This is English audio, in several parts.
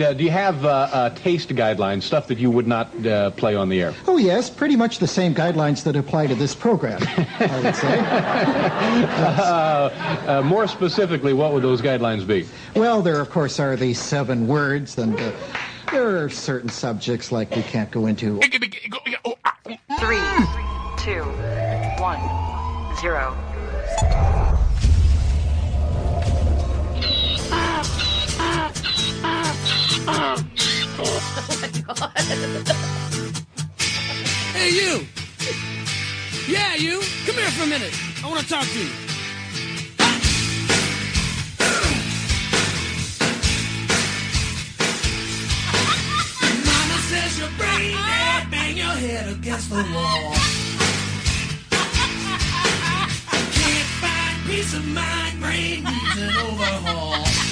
Uh, do you have uh, uh, taste guidelines, stuff that you would not uh, play on the air? Oh, yes, pretty much the same guidelines that apply to this program, I would say. Uh, uh, more specifically, what would those guidelines be? Well, there, of course, are the seven words, and uh, there are certain subjects like we can't go into. Three, two, one, zero. Oh, hey, you! Yeah, you! Come here for a minute. I want to talk to you. Mama says you're brain dead, bang your head against the wall. Can't find peace of mind, brain needs an overhaul.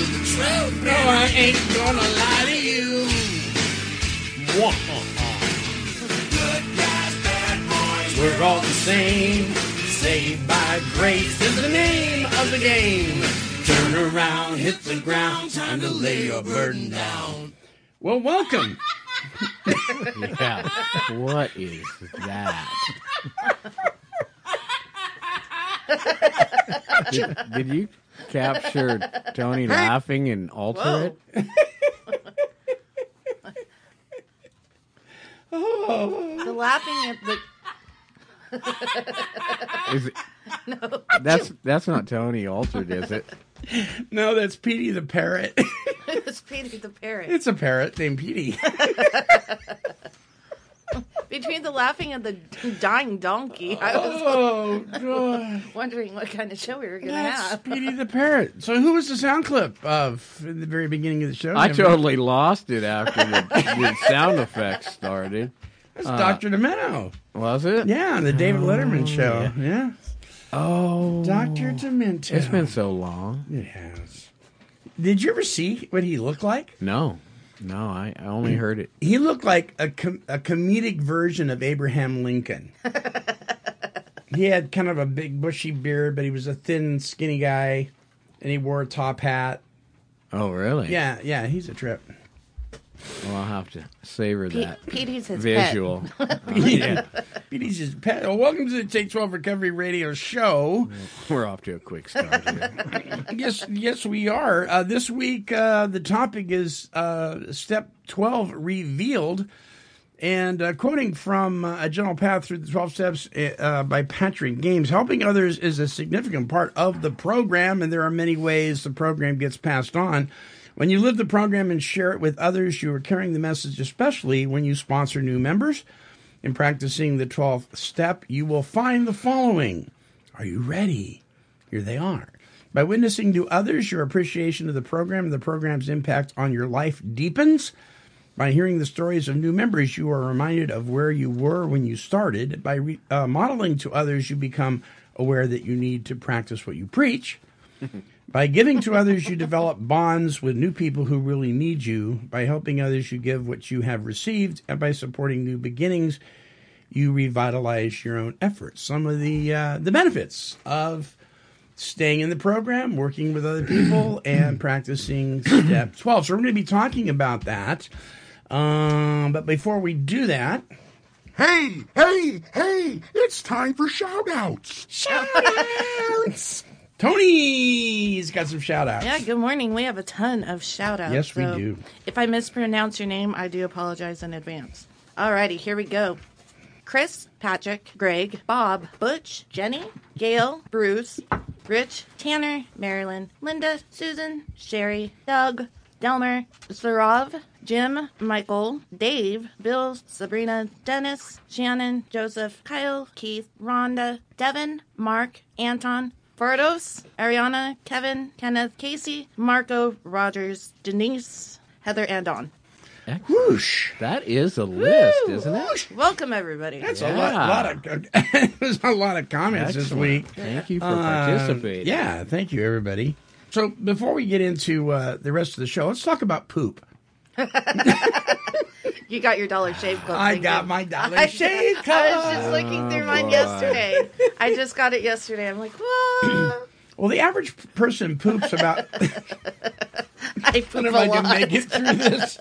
You the truth. No, I ain't gonna lie to you. Good guys, bad boys, we're all the same. Saved by grace is the name of the game. Turn around, hit the ground, time to lay your burden down. Well, welcome. Yeah. What is that? did, did you capture Tony laughing and alter it? The laughing at the Is it that's that's not Tony altered, is it? No, that's Petey the parrot. it's Petey the parrot. it's a parrot named Petey. Between the laughing and the dying donkey, I was oh, God. wondering what kind of show we were going to have. Petey the parrot. So, who was the sound clip of in the very beginning of the show? I Never- totally lost it after the, the sound effects started. That's Dr. Uh, Demento. Was it? Yeah, on the David Letterman oh, show. Yeah. Oh, Dr. Demento. It's been so long. It has. Did you ever see what he looked like? No, no, I, I only heard it. He looked like a, com- a comedic version of Abraham Lincoln. he had kind of a big bushy beard, but he was a thin, skinny guy, and he wore a top hat. Oh, really? Yeah, yeah, he's a trip. Well, I'll have to savor Pe- that Petey's his visual. pet. Uh, yeah, Petey's his pet. Well, welcome to the Take 12 Recovery Radio Show. we're off to a quick start here. yes, yes, we are. Uh, this week, uh, the topic is uh, Step 12 Revealed. And uh, quoting from uh, A Gentle Path Through the 12 Steps uh, by Patrick Carnes, helping others is a significant part of the program, and there are many ways the program gets passed on. When you live the program and share it with others, you are carrying the message, especially when you sponsor new members. In practicing the 12th step, you will find the following. Are you ready? Here they are. By witnessing to others, your appreciation of the program and the program's impact on your life deepens. By hearing the stories of new members, you are reminded of where you were when you started. By re- uh, modeling to others, you become aware that you need to practice what you preach. By giving to others, you develop bonds with new people who really need you. By helping others, you give what you have received. And by supporting new beginnings, you revitalize your own efforts. Some of the uh, the benefits of staying in the program, working with other people, and practicing step 12. So, we're going to be talking about that. Um, but before we do that, Hey, hey, hey, it's time for shout outs. Shout outs. Tony's got some shout outs. Yeah, good morning. We have a ton of shout outs. Yes, we do. If I mispronounce your name, I do apologize in advance. Alrighty, here we go. Chris, Patrick, Greg, Bob, Butch, Jenny, Gail, Bruce, Rich, Tanner, Marilyn, Linda, Susan, Sherry, Doug, Delmer, Sarov, Jim, Michael, Dave, Bill, Sabrina, Dennis, Shannon, Joseph, Kyle, Keith, Rhonda, Devin, Mark, Anton, Fardos, Ariana, Kevin, Kenneth, Casey, Marco, Rogers, Denise, Heather, and Dawn. Whoosh. That is a list, isn't it? Welcome, everybody. That's Yeah. a lot, lot of. There's a lot of comments this Excellent. week. Thank you for Uh, participating. Yeah, thank you, everybody. So before we get into uh, the rest of the show, let's talk about poop. You got your Dollar Shave Club. I got too. my Dollar Shave Shave I was just looking through mine oh, boy. yesterday. I just got it yesterday. I'm like, what? Well, the average person poops about. I I poop don't a know if I lot. can make it through this.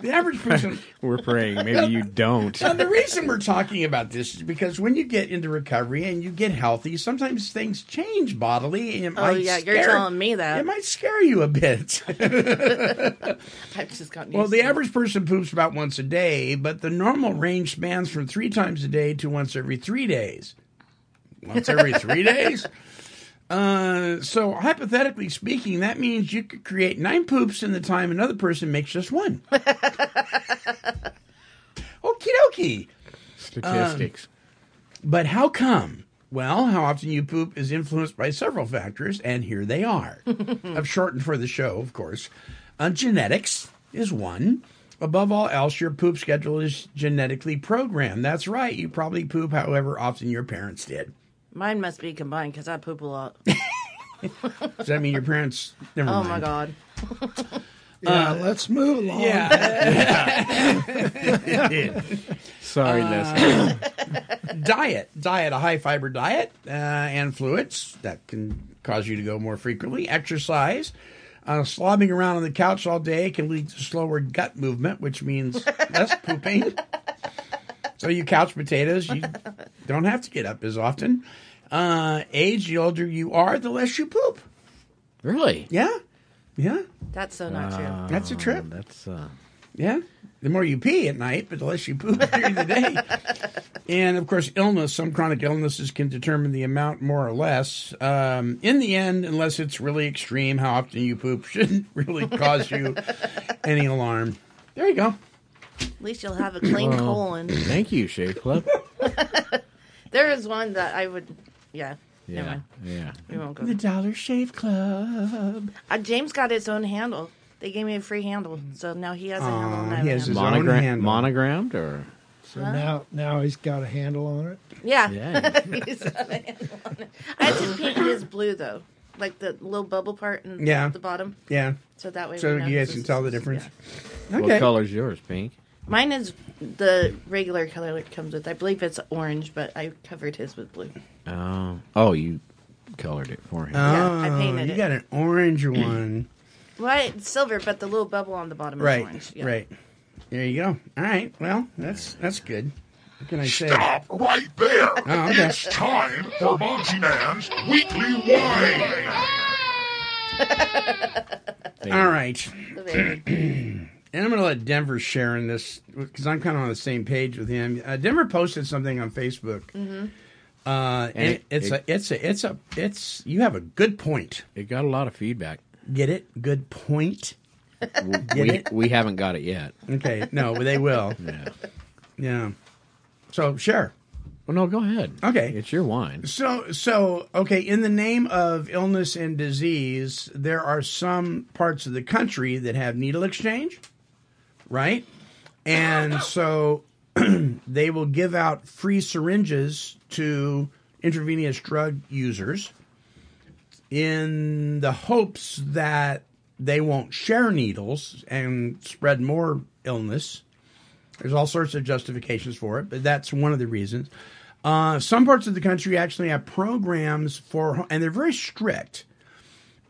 The average person. We're praying. Maybe you don't. Now, the reason we're talking about this is because when you get into recovery and you get healthy, sometimes things change bodily. And it Oh, might yeah, you're telling me that. It might scare you a bit. I've just gotten Well, the to it. average person poops about once a day, but the normal range spans from three times a day to once every three days. Once every three days? Uh, so, hypothetically speaking, that means you could create nine poops in the time another person makes just one. Okie dokie. Statistics. But how come? Well, how often you poop is influenced by several factors, and here they are. I've shortened for the show, of course. Uh, genetics is one. Above all else, your poop schedule is genetically programmed. That's right. You probably poop however often your parents did. Mine must be combined because I poop a lot. Does that mean your parents? Never Oh mind. my god. Yeah, let's move along. Yeah. Sorry, Uh, listeners. diet. Diet, a high fiber diet uh, and fluids that can cause you to go more frequently. Exercise. Uh, slobbing around on the couch all day can lead to slower gut movement, which means less pooping. So, you couch potatoes, you don't have to get up as often. Uh, age, the older you are, the less you poop. Really? Yeah. Yeah. That's so not true. That's a trip. That's uh, Yeah. The more you pee at night, but the less you poop during the day. And of course, illness, some chronic illnesses can determine the amount more or less. Um, in the end, unless it's really extreme, how often you poop shouldn't really cause you any alarm. There you go. At least you'll have a clean colon. thank you, Shave Club. There is one that I would. Yeah. Never Yeah, mind. yeah. We won't go. The Dollar Shave Club. Uh, James got his own handle. They gave me a free handle, so now he has a handle. And I have he a has his handle. own Monogra- handle. monogrammed or So now, now he's got a handle on it. Yeah. yeah. He's got a handle on it. I had to paint his blue though, like the little bubble part in Yeah. the bottom, Yeah. so that way. So we know you guys this can is- tell the difference. yeah. Okay. What color's yours? Pink. Mine is the regular color it comes with. I believe it's orange, but I covered his with blue. Oh, oh, you colored it for him. Yeah, I Oh, painted you it. got an orange one. Well, it's silver, but the little bubble on the bottom right. is orange. Yeah. Right. There you go. All right. Well, that's that's good. What can I say? Stop right there. Oh, okay. It's time for Monty Man's Weekly Whine. All right. The baby. And I'm going to let Denver share in this because I'm kind of on the same page with him. Uh, Denver posted something on Facebook. Mm-hmm. Uh, and And it, it- it's it- a, it's a, it's a, it's. You have a good point. It got a lot of feedback. Get it? Good point. Get we it? we haven't got it yet. Okay. No, but they will. Yeah. Yeah. So share. Well, no, go ahead. Okay. it's your whine. So, so okay. In the name of illness and disease, there are some parts of the country that have needle exchange, right? And so they will give out free syringes to intravenous drug users in the hopes that they won't share needles and spread more illness. There's all sorts of justifications for it, but that's one of the reasons. Uh, some parts of the country actually have programs for, and they're very strict.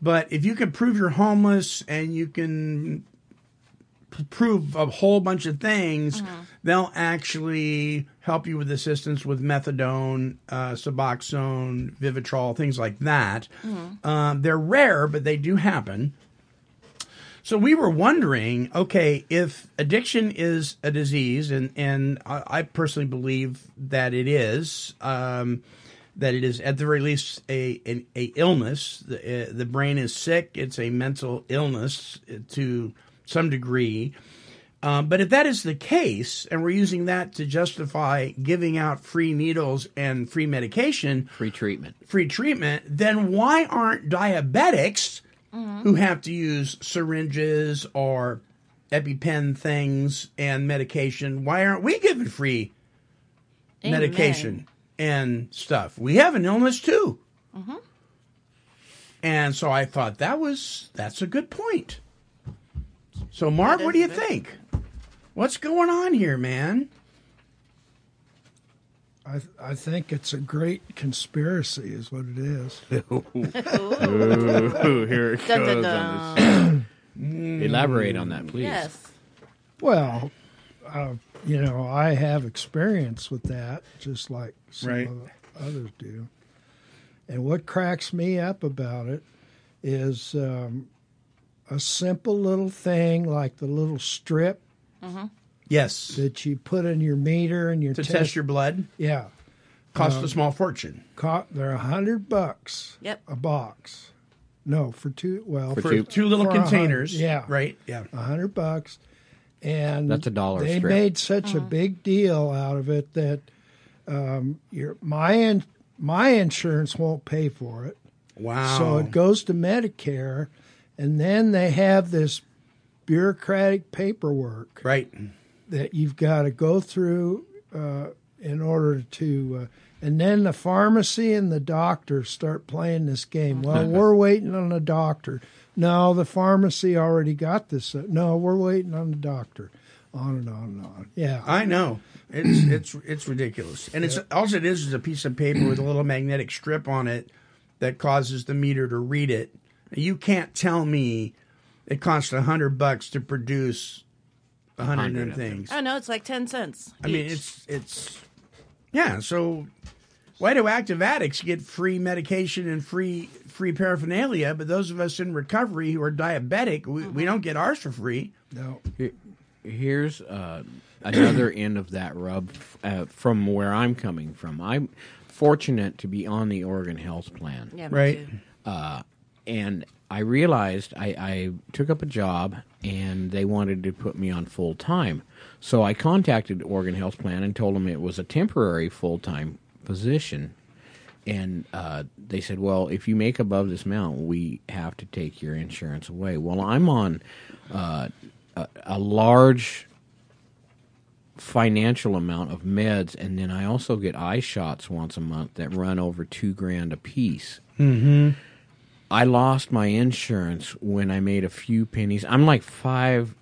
But if you can prove you're homeless and you can p- prove a whole bunch of things, they'll actually help you with assistance with methadone, uh, Suboxone, Vivitrol, things like that. Um, they're rare, but they do happen. So we were wondering, okay, if addiction is a disease, and and I, I personally believe that it is, um, that it is at the very least a an, a illness. The, uh, the brain is sick. It's a mental illness to some degree. Um, but if that is the case, and we're using that to justify giving out free needles and free medication, Free treatment. free treatment, then why aren't diabetics who have to use syringes or EpiPen things and medication, why aren't we given free Amen. medication and stuff? We have an illness too. And so I thought that was that's a good point. So Mark, what do you think? What's going on here, man? I, th- I think it's a great conspiracy, is what it is. Ooh, here it Dun, dun, goes. on this. Elaborate on that, please. Yes. Well, uh, you know, I have experience with that, just like some Right. of the others do. And what cracks me up about it is um, a simple little thing like the little strip mm-hmm. Yes. that you put in your meter and your To test your blood yeah. costs um, a small fortune. Co- they're a hundred bucks Yep. a box. No, for two. Well, For For two- two little for containers. yeah. Right? Yeah. a hundred bucks, and That's a dollar They strip. made such a mm-hmm. big deal out of it that um, your my in, my insurance won't pay for it, Wow. so it goes to Medicare, and then they have this bureaucratic paperwork right. that you've got to go through uh, in order to. Uh, and then the pharmacy and the doctor start playing this game. Well, we're waiting on the doctor. No, the pharmacy already got this. Uh, No, we're waiting on the doctor. On and on and on. Yeah. I know. It's it's it's ridiculous. And it's all it is is a piece of paper with a little magnetic strip on it that causes the meter to read it. You can't tell me it costs a hundred bucks to produce a hundred and of them. things. I know it's like ten cents. I mean, it's it's yeah. So why do active addicts get free medication and free free paraphernalia, but those of us in recovery who are diabetic, we, we don't get ours for free? No. Here- Here's uh, another end of that rub uh, from where I'm coming from. I'm fortunate to be on the Oregon Health Plan. yeah, me right. too. uh, and I realized I, I took up a job and they wanted to put me on full time. So I contacted Oregon Health Plan and told them it was a temporary full time position. And uh, they said, well, if you make above this amount, we have to take your insurance away. Well, I'm on uh, a, a large financial amount of meds, and then I also get eye shots once a month that run over two grand a piece. Mm-hmm. I lost my insurance when I made a few pennies. I'm like five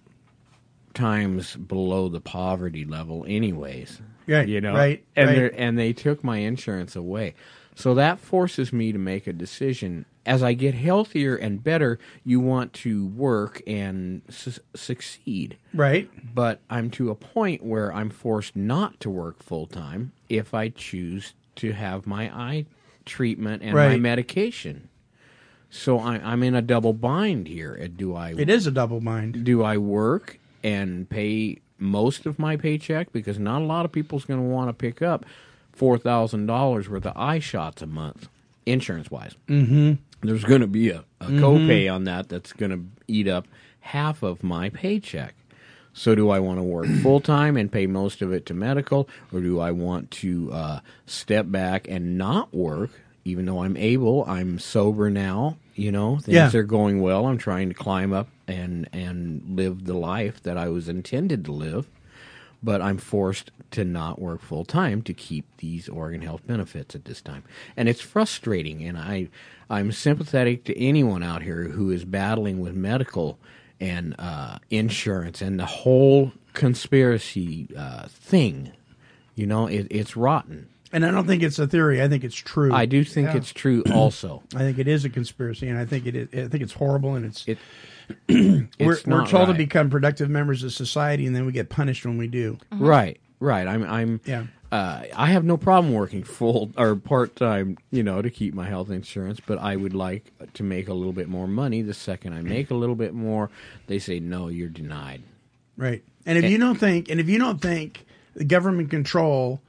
times below the poverty level, anyways. Right, you know, right, and right. and they took my insurance away. So that forces me to make a decision. As I get healthier and better, you want to work and su- succeed Right. but I'm to a point where I'm forced not to work full time if I choose to have my eye treatment and my medication. So I, I'm in a double bind here. Uh, Do I It is a double bind. do I work and pay most of my paycheck because not a lot of people's going to want to pick up four thousand dollars worth of eye shots a month, insurance wise. Mm-hmm. There's going to be a, a copay on that that's going to eat up half of my paycheck. So do I want to work full time and pay most of it to medical, or do I want to uh, step back and not work? Even though I'm able, I'm sober now. You know, things Yeah. are going well. I'm trying to climb up and and live the life that I was intended to live, but I'm forced to not work full time to keep these Oregon health benefits at this time, and it's frustrating. And I I'm sympathetic to anyone out here who is battling with medical and uh, insurance and the whole conspiracy uh, thing. You know, it, it's rotten. And I don't think it's a theory. I think it's true. I do think Yeah. it's true. Also, I think it is a conspiracy, and I think it. Is, I think it's horrible, and it's. it we're it's we're not told to become productive members of society, and then we get punished when we do. Right, right. I'm, I'm. Yeah. Uh, I have no problem working full or part time, you know, to keep my health insurance. But I would like to make a little bit more money. The second I make a little bit more, they say no, you're denied. Right. And if And- you don't think, and if you don't think the government control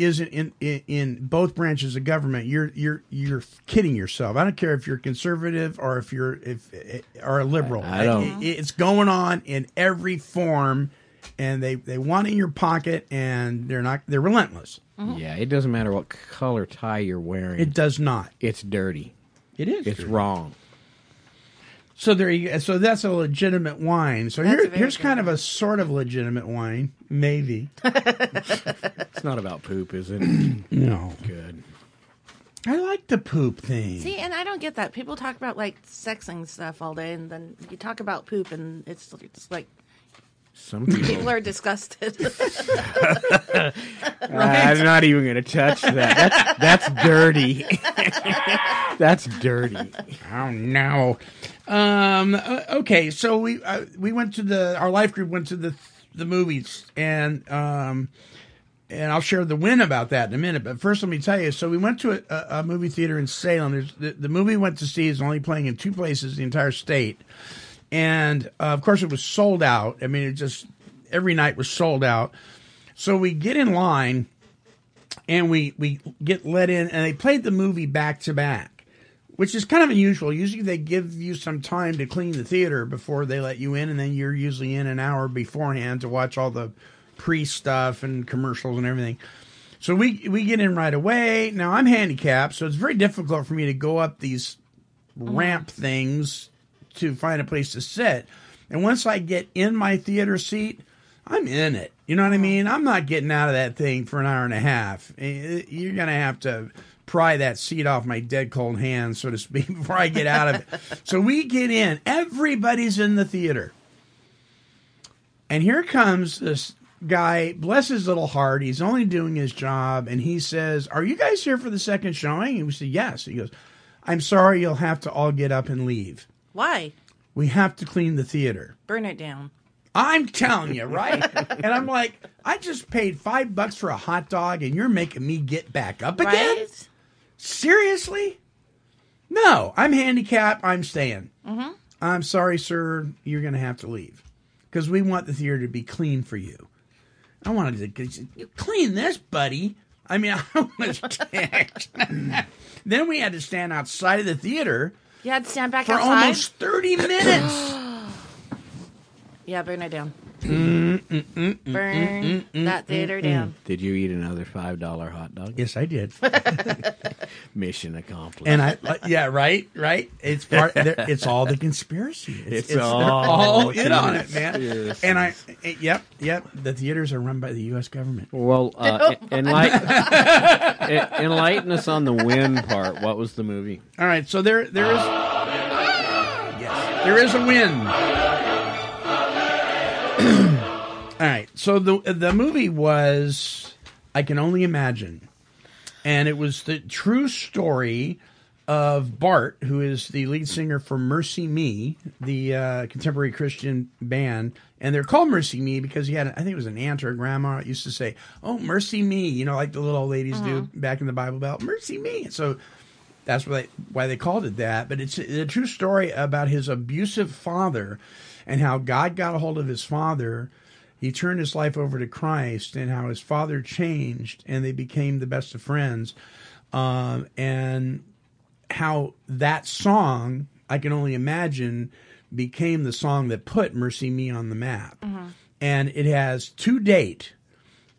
isn't in, in in both branches of government, you're you're you're kidding yourself. I don't care if you're conservative or if you're if eh, or a liberal. I don't- It- it's going on in every form, and they they want it in your pocket, and they're not they're relentless. Mm-hmm. Yeah, it doesn't matter what color tie you're wearing. It does not. It's dirty. It is. It's dirty. wrong. So there you go. So that's a legitimate whine. So here, here's good kind of a sort of legitimate whine, maybe. It's not about poop, is it? no. Good. I like the poop thing. See, and I don't get that. People talk about like sexing stuff all day, and then you talk about poop, and it's, it's like Some people. people are disgusted. I'm not even going to touch that. That's, that's dirty. that's dirty. Oh no. Um. uh, Okay. So we uh, we went to the our life group went to the the movies and um and I'll share the win about that in a minute. But first, let me tell you. So we went to a, a movie theater in Salem. There's the, the movie we went to see is only playing in two places, in the entire state, and uh, of course it was sold out. I mean, it just every night was sold out. So we get in line and we we get let in, and they played the movie back to back, which is kind of unusual. Usually they give you some time to clean the theater before they let you in, and then you're usually in an hour beforehand to watch all the pre stuff and commercials and everything. So we we get in right away. Now I'm handicapped, so it's very difficult for me to go up these ramp things to find a place to sit. And once I get in my theater seat, I'm in it. You know what I mean? I'm not getting out of that thing for an hour and a half. Eh, You're going to have to pry that seat off my dead cold hands, so to speak, before I get out of it. so we get in. Everybody's in the theater. And here comes this guy, bless his little heart. He's only doing his job. And he says, Are you guys here for the second showing? And we said, Yes. He goes, I'm sorry, you'll have to all get up and leave. Why? We have to clean the theater. Burn it down. I'm telling you, right? and I'm like, I just paid five bucks for a hot dog and you're making me get back up again? Right? Seriously? No, I'm handicapped. I'm staying. Mm-hmm. I'm sorry, sir. You're going to have to leave because we want the theater to be clean for you. I wanted to you clean this, buddy. I mean, I was then we had to stand outside of the theater You had to stand back for outside. almost 30 minutes. Yeah, burn it down. Mm, burn that theater down. Did you eat another five dollar hot dog? yes, I did. Mission accomplished. And I, uh, yeah, right, right. It's part. It's all the conspiracy. It's they're all all in on it, man. And I, eh, yep, yep. The theaters are run by the U.S. government. well, uh, enlighten, en- enlighten us on the win part. What was the movie? All right, so there, there is, yes, there is a win. All right, so the the movie was I can only imagine, and it was the true story of Bart, who is the lead singer for Mercy Me, the uh, contemporary Christian band, and they're called Mercy Me because he had, I think it was an aunt or a grandma used to say, "Oh, Mercy Me," you know, like the little old ladies do back in the Bible Belt, "Mercy Me." So that's why they, why they called it that. But it's a true story about his abusive father and how God got a hold of his father. He turned his life over to Christ and how his father changed and they became the best of friends. Um, and how that song, I can only imagine, became the song that put Mercy Me on the map. And it has to date,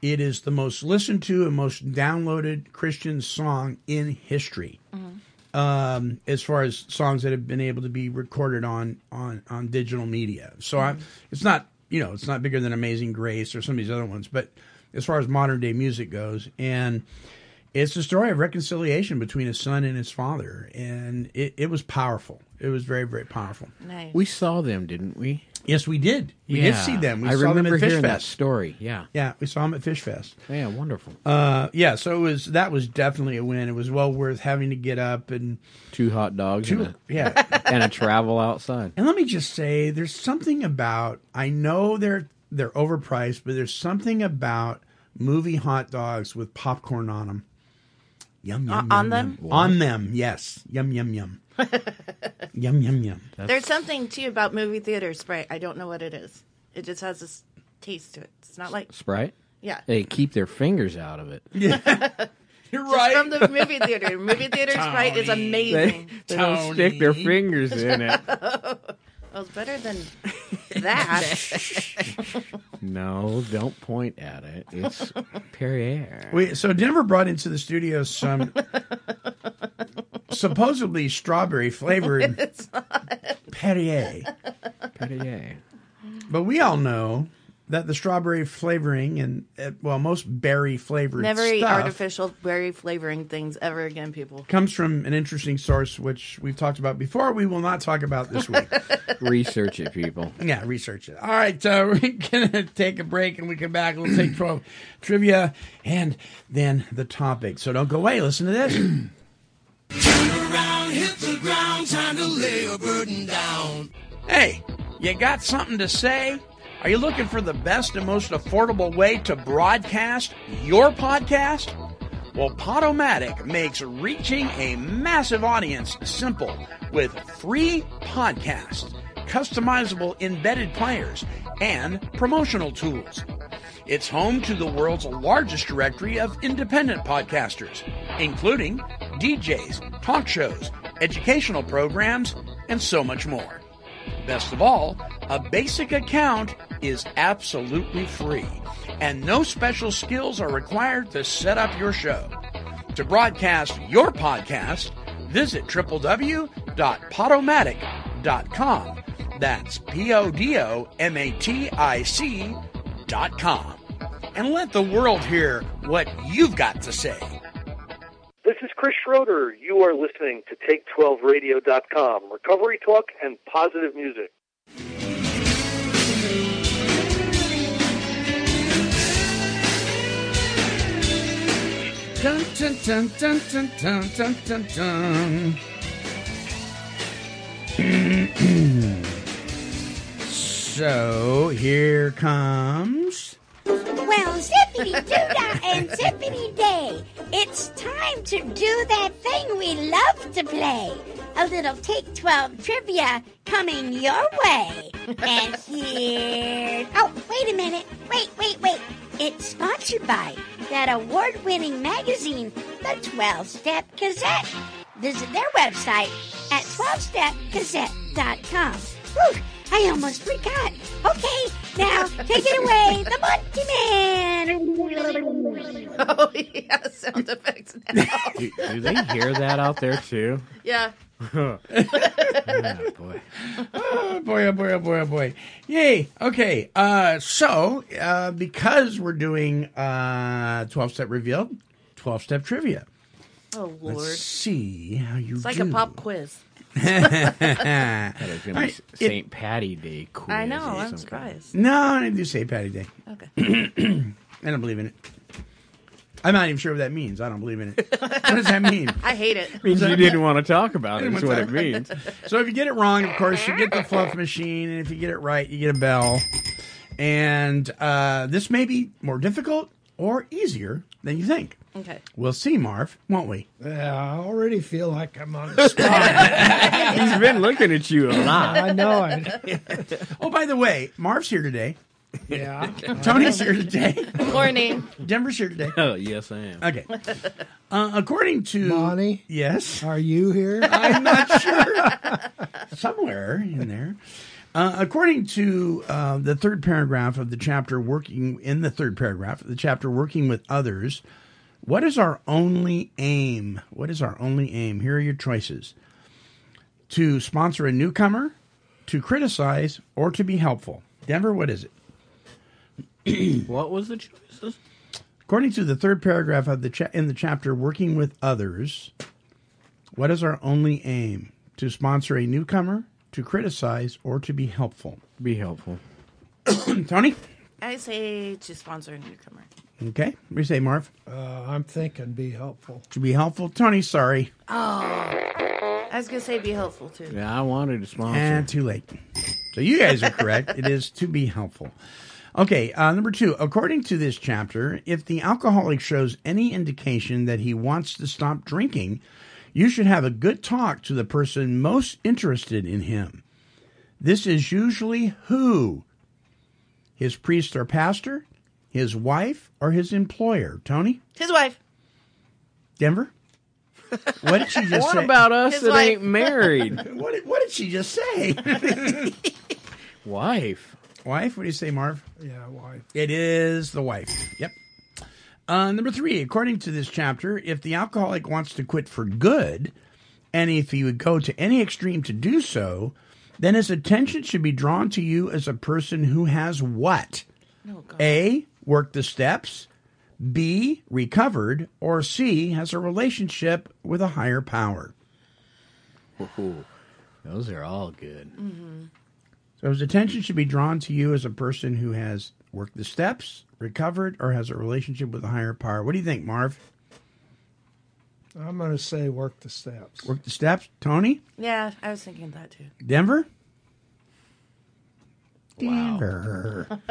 it is the most listened to and most downloaded Christian song in history. Um, as far as songs that have been able to be recorded on on on digital media, so I, it's not you know it's not bigger than Amazing Grace or some of these other ones, but as far as modern day music goes, and it's a story of reconciliation between a son and his father, and it, it was powerful. It was very very powerful. Nice. We saw them, didn't we? Yes, we did. We did see them. We I saw them remember at Fish hearing that Fest. story. Yeah. Yeah, we saw them at Fish Fest. Yeah, wonderful. Uh, yeah, so it was that was definitely a win. It was well worth having to get up and Two hot dogs Two- and, a, yeah. and a travel outside. and let me just say, there's something about I know they're they're overpriced, but there's something about movie hot dogs with popcorn on them. Yum yum, Uh, yum on yum. them? On them, yes. Yum yum yum. yum yum yum. There's something too about movie theater Sprite. I don't know what it is. It just has this taste to it. It's not like Sprite? Yeah. They keep their fingers out of it. Yeah. You're Just right. from the movie theater. Movie theater Sprite is amazing. they don't stick their fingers in it. Well, it's better than that. No, don't point at it. It's Perrier. We, so Denver brought into the studio some supposedly strawberry flavored Perrier, Perrier. but we all know that the strawberry flavoring and uh, well, most berry flavored Never eat stuff artificial berry flavoring things ever again, people. comes from an interesting source, which we've talked about before. We will not talk about this week. Research it, people. yeah, research it. All right, uh, we're gonna take a break, and we come back. We'll take twelve trivia and then the topic. So don't go away. Listen to this. around, hit the ground, time to lay a burden down. Hey, you got something to say? Are you looking for the best and most affordable way to broadcast your podcast? Well, Podomatic makes reaching a massive audience simple with free podcasts, customizable embedded players, and promotional tools. It's home to the world's largest directory of independent podcasters, including DJs, talk shows, educational programs, and so much more. Best of all, a basic account is absolutely free, and no special skills are required to set up your show. To broadcast your podcast, visit www.podomatic.com. That's P O D O M A T I C dot com. And let the world hear what you've got to say. This is Chris Schroeder. You are listening to Take12Radio.com, recovery talk and positive music. Dun, dun, dun, dun, dun, dun, dun, dun, dun. so here comes. Well, zippity doo and zippity day. It's time to do that thing we love to play. A little Take 12 trivia coming your way. And here. Oh, wait a minute. Wait, wait, wait. It's sponsored by that award winning magazine, The 12 Step Gazette. Visit their website at 12stepgazette.com. Whew, I almost forgot. Okay, now take it away, the Monty Man. Oh, yeah, sound effects now. Do, do they hear that out there too? yeah. oh, boy. Oh boy, oh boy, oh boy, oh boy. Yay. Okay. Uh, so, uh, because we're doing uh, 12 step reveal, 12 step trivia. Oh, Lord. Let's see how you do. It's like do. a pop quiz. That is going to be St. Patty Day quiz. I know. I'm some surprised. No, I didn't do St. Patty Day. Okay. I don't believe in it. I'm not even sure what that means. I don't believe in it. what does that mean? I hate it. kind. Means you didn't want to talk about it. Didn't Is what it means. So if you get it wrong, of course, you get the fluff machine, and if you get it right, you get a bell. And uh, this may be more difficult or easier than you think. Okay. We'll see, Marv, won't we? Yeah, I already feel like I'm on the spot. He's been looking at you a lot. I know it. Oh, by the way, Marv's here today. Yeah. Tony's here today. Morning. Denver's here today. Oh, yes, I am. Okay. Uh, according to Bonnie, yes, are you here? I'm not sure. Somewhere in there. Uh, according to uh, the third paragraph of the chapter, working in the third paragraph of the chapter, working with others, what is our only aim? What is our only aim? Here are your choices: to sponsor a newcomer, to criticize, or to be helpful. Denver, what is it? What was the choices? According to the third paragraph of the cha- in the chapter working with others, what is our only aim? To sponsor a newcomer, to criticize, or to be helpful? Be helpful. Tony? I say to sponsor a newcomer. Okay. What do you say, Marv? Uh, I'm thinking be helpful. To be helpful? Tony, sorry. Oh. I was going to say be helpful, too. Yeah, I wanted to sponsor. And too late. So you guys are correct. it is to be helpful. Okay, uh, number two. According to this chapter, if the alcoholic shows any indication that he wants to stop drinking, you should have a good talk to the person most interested in him. This is usually who? His priest or pastor, his wife, or his employer? Tony? His wife. Denver? What did she just What say? about us His that wife. ain't married? What did, what did she just say? Wife. wife? What do you say, Marv? Yeah, why? It is the wife. Yep. Uh, number three, according to this chapter, if the alcoholic wants to quit for good, and if he would go to any extreme to do so, then his attention should be drawn to you as a person who has what? A. Worked the steps. B. Recovered. Or C. Has a relationship with a higher power. Ooh, those are all good. Mm-hmm. So his attention should be drawn to you as a person who has worked the steps, recovered, or has a relationship with a higher power. What do you think, Marv? I'm going to say work the steps. Work the steps. Tony? Yeah, I was thinking that too. Denver? Denver.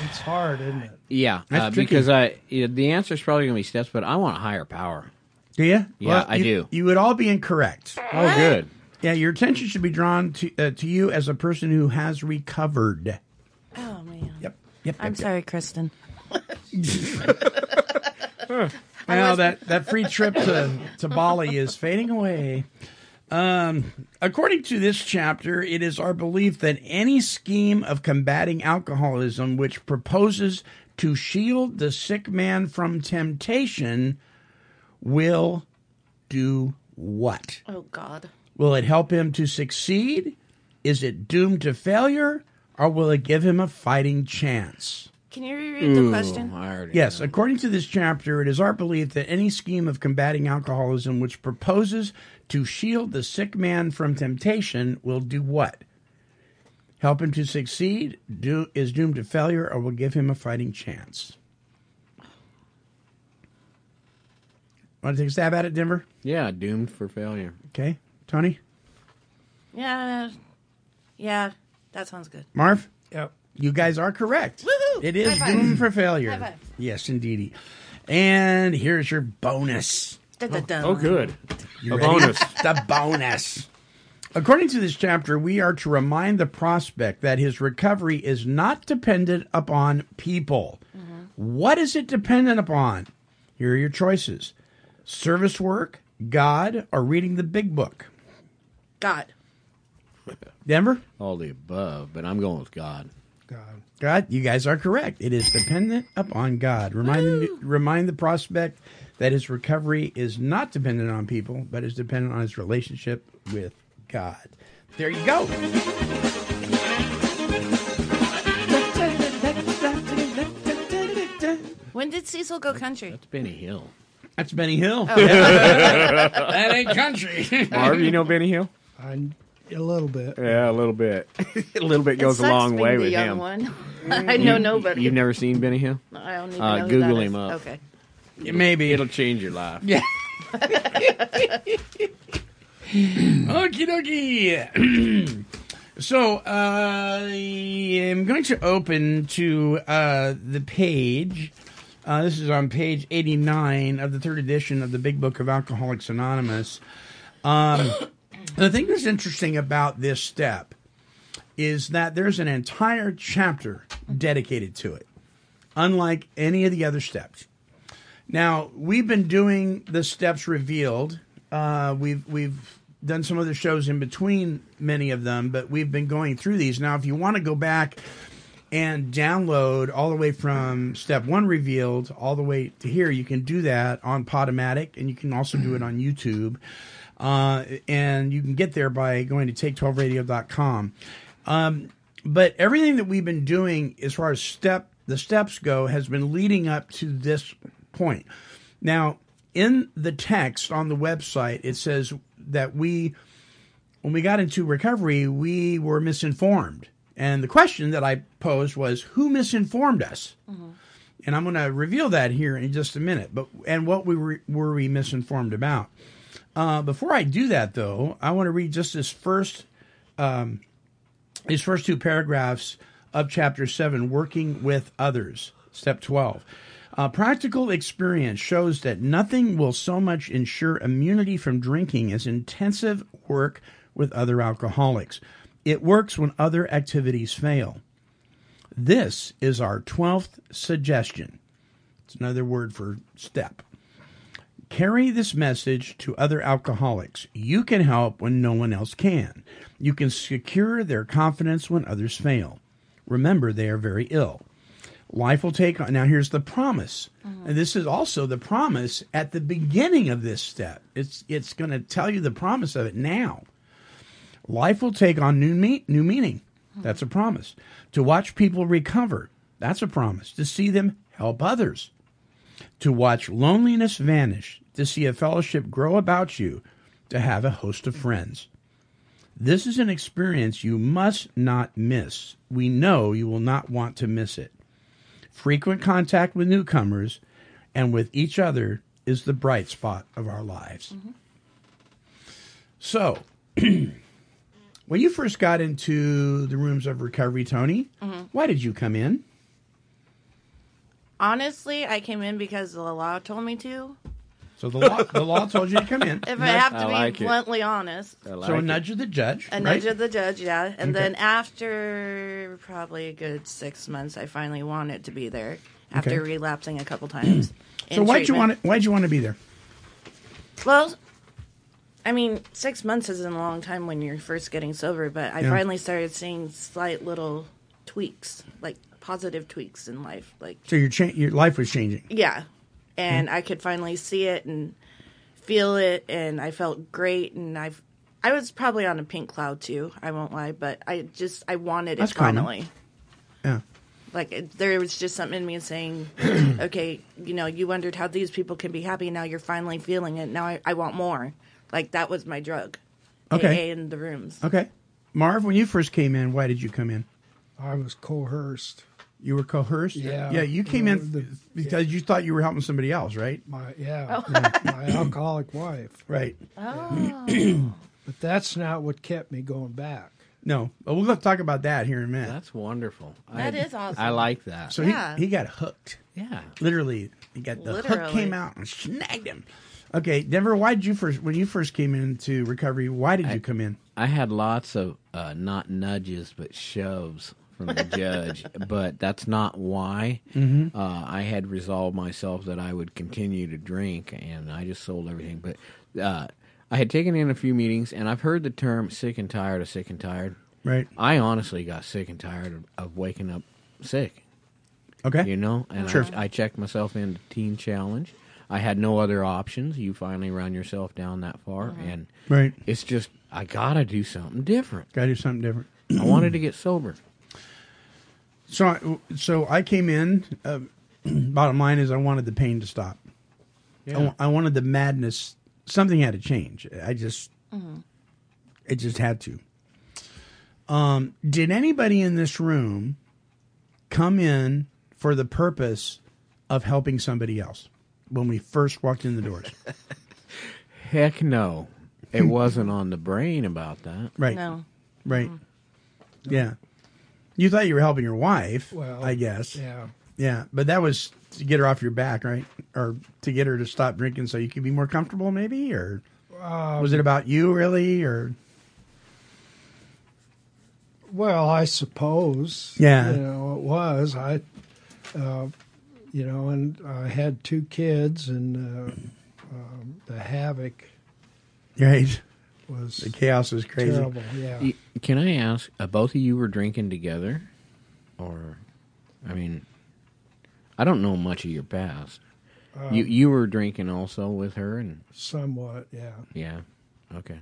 It's hard, isn't it? Yeah, uh, because I yeah, the answer is probably going to be steps, but I want a higher power. Do you? Yeah, I you, do. You would all be incorrect. Oh, good. Yeah, your attention should be drawn to uh, to you as a person who has recovered. Oh man. Yep. Yep. I'm yep, sorry, Kristen. Yep. Well, that, that free trip to, to Bali is fading away. Um, according to this chapter, it is our belief that any scheme of combating alcoholism which proposes to shield the sick man from temptation will do what? Oh God. Will it help him to succeed? Is it doomed to failure? Or will it give him a fighting chance? Can you reread the question? I already Yes, according to this chapter, it is our belief that any scheme of combating alcoholism which proposes to shield the sick man from temptation will do what? Help him to succeed, do, is doomed to failure, or will give him a fighting chance? Want to take a stab at it, Denver? Yeah, doomed for failure. Okay. Tony? Yeah. Yeah. That sounds good. Marv? Yep. You guys are correct. Woohoo! It is High five. doomed for failure. High five. Yes, indeedy. And here's your bonus. Da-da-dum. Oh, good. You a ready? bonus. the bonus. According to this chapter, we are to remind the prospect that his recovery is not dependent upon people. Mm-hmm. What is it dependent upon? Here are your choices service work, God, or reading the big book. God. Denver? All the above, but I'm going with God. God. God, you guys are correct. It is dependent upon God. Remind the, remind the prospect that his recovery is not dependent on people, but is dependent on his relationship with God. There you go. When did Cecil go country? That's Benny Hill. That's Benny Hill. Oh. that ain't country. Marv, you know Benny Hill? I, a little bit. Yeah, a little bit. a little bit It goes a long way the with young him. One. I know nobody. You've never seen Benny Hill? I don't even Uh, know who Google that him is. up. Okay. Maybe. It'll change your life. Yeah. Okie dokie. so uh, I am going to open to uh, the page. Uh, this is on page 89 of the third edition of the Big Book of Alcoholics Anonymous. Um, the thing that's interesting about this step is that there's an entire chapter dedicated to it, unlike any of the other steps. Now we've been doing the steps revealed. Uh, we've we've done some other shows in between many of them, but we've been going through these. Now, if you want to go back and download all the way from step one revealed all the way to here, you can do that on Podomatic, and you can also do it on YouTube. Uh, and you can get there by going to take12radio.com. Um, but everything that we've been doing as far as step the steps go has been leading up to this point. Now, in the text on the website, it says that we, when we got into recovery, we were misinformed. And the question that I posed was, who misinformed us? And I'm going to reveal that here in just a minute. But and what we were, were we misinformed about? Uh, before I do that, though, I want to read just this first, um, first two paragraphs of chapter seven, working with others, step twelve. Uh, practical experience shows that nothing will so much ensure immunity from drinking as intensive work with other alcoholics. It works when other activities fail. This is our 12th suggestion. It's another word for step. Carry this message to other alcoholics. You can help when no one else can. You can secure their confidence when others fail. Remember, they are very ill. Life will take on. Now, here's the promise. Uh-huh. And this is also the promise at the beginning of this step. It's, it's going to tell you the promise of it now. Life will take on new, me- new meaning. Uh-huh. That's a promise. To watch people recover. That's a promise. To see them help others. To watch loneliness vanish. To see a fellowship grow about you. To have a host of friends. This is an experience you must not miss. We know you will not want to miss it. Frequent contact with newcomers and with each other is the bright spot of our lives. So, when you first got into the rooms of recovery, Tony, Mhm. why did you come in? Honestly, I came in because the law told me to. So the law, the law told you to come in. If I have to be bluntly honest. so a nudge of the judge, A right? nudge of the judge, yeah. And Okay. then after probably a good six months, I finally wanted to be there after Okay. relapsing a couple times. so in why'd you want to, why'd you want to be there? Well, I mean, six months isn't a long time when you're first getting sober, but I Yeah. finally started seeing slight little tweaks, like positive tweaks in life. Like, So your cha- your life was changing. yeah. And hmm. I could finally see it and feel it, and I felt great. And I've, I was probably on a pink cloud too, I won't lie, but I just, I wanted That's it common. finally. Yeah. Like it, there was just something in me saying, okay, you know, you wondered how these people can be happy. Now you're finally feeling it. Now I, I want more. Like that was my drug. Okay. AA in the rooms. Okay. Marv, when you first came in, why did you come in? I was coerced. You were coerced? Yeah. Yeah, you came in The- because you thought you were helping somebody else, right? My yeah, Oh. my, my alcoholic wife. Right. Oh. But that's not what kept me going back. No. But we'll talk about that here in a minute. That's wonderful. That I, is awesome. I like that. So Yeah. he, he got hooked. Yeah. Literally, he got the hook came out and snagged him. Okay, Denver, why did you first when you first came into recovery? Why did you come in? I had lots of uh, not nudges but shoves from the judge, but that's not why. Mhm. Uh, I had resolved myself that I would continue to drink, and I just sold everything. But uh, I had taken in a few meetings, and I've heard the term "sick and tired" of sick and tired. Right. I honestly got sick and tired of, of waking up sick. Okay. You know, and Sure. I, I checked myself into Teen Challenge. I had no other options. You finally run yourself down that far, and Right. it's just I gotta do something different. Gotta do something different. I wanted to get sober. So, I, so I came in. Uh, bottom line is, I wanted the pain to stop. I Yeah. wa- I, wanted the madness. Something had to change. I just, it just had to. Um, did anybody in this room come in for the purpose of helping somebody else when we first walked in the doors? Heck no, it wasn't on the brain about that. Right. No. Right. Yeah. You thought you were helping your wife, Well, I guess. yeah. Yeah, but that was to get her off your back, right? Or to get her to stop drinking so you could be more comfortable, maybe? Or Um, was it about you, really? Or Well, I suppose. Yeah. You know, it was. I, uh, you know, and I had two kids, and uh, um, the havoc right? Was The chaos was crazy. terrible. Yeah. Can I ask? Uh, both of you were drinking together, or, I mean, I don't know much of your past. Um, you you were drinking also with her, and Somewhat, yeah. yeah, okay.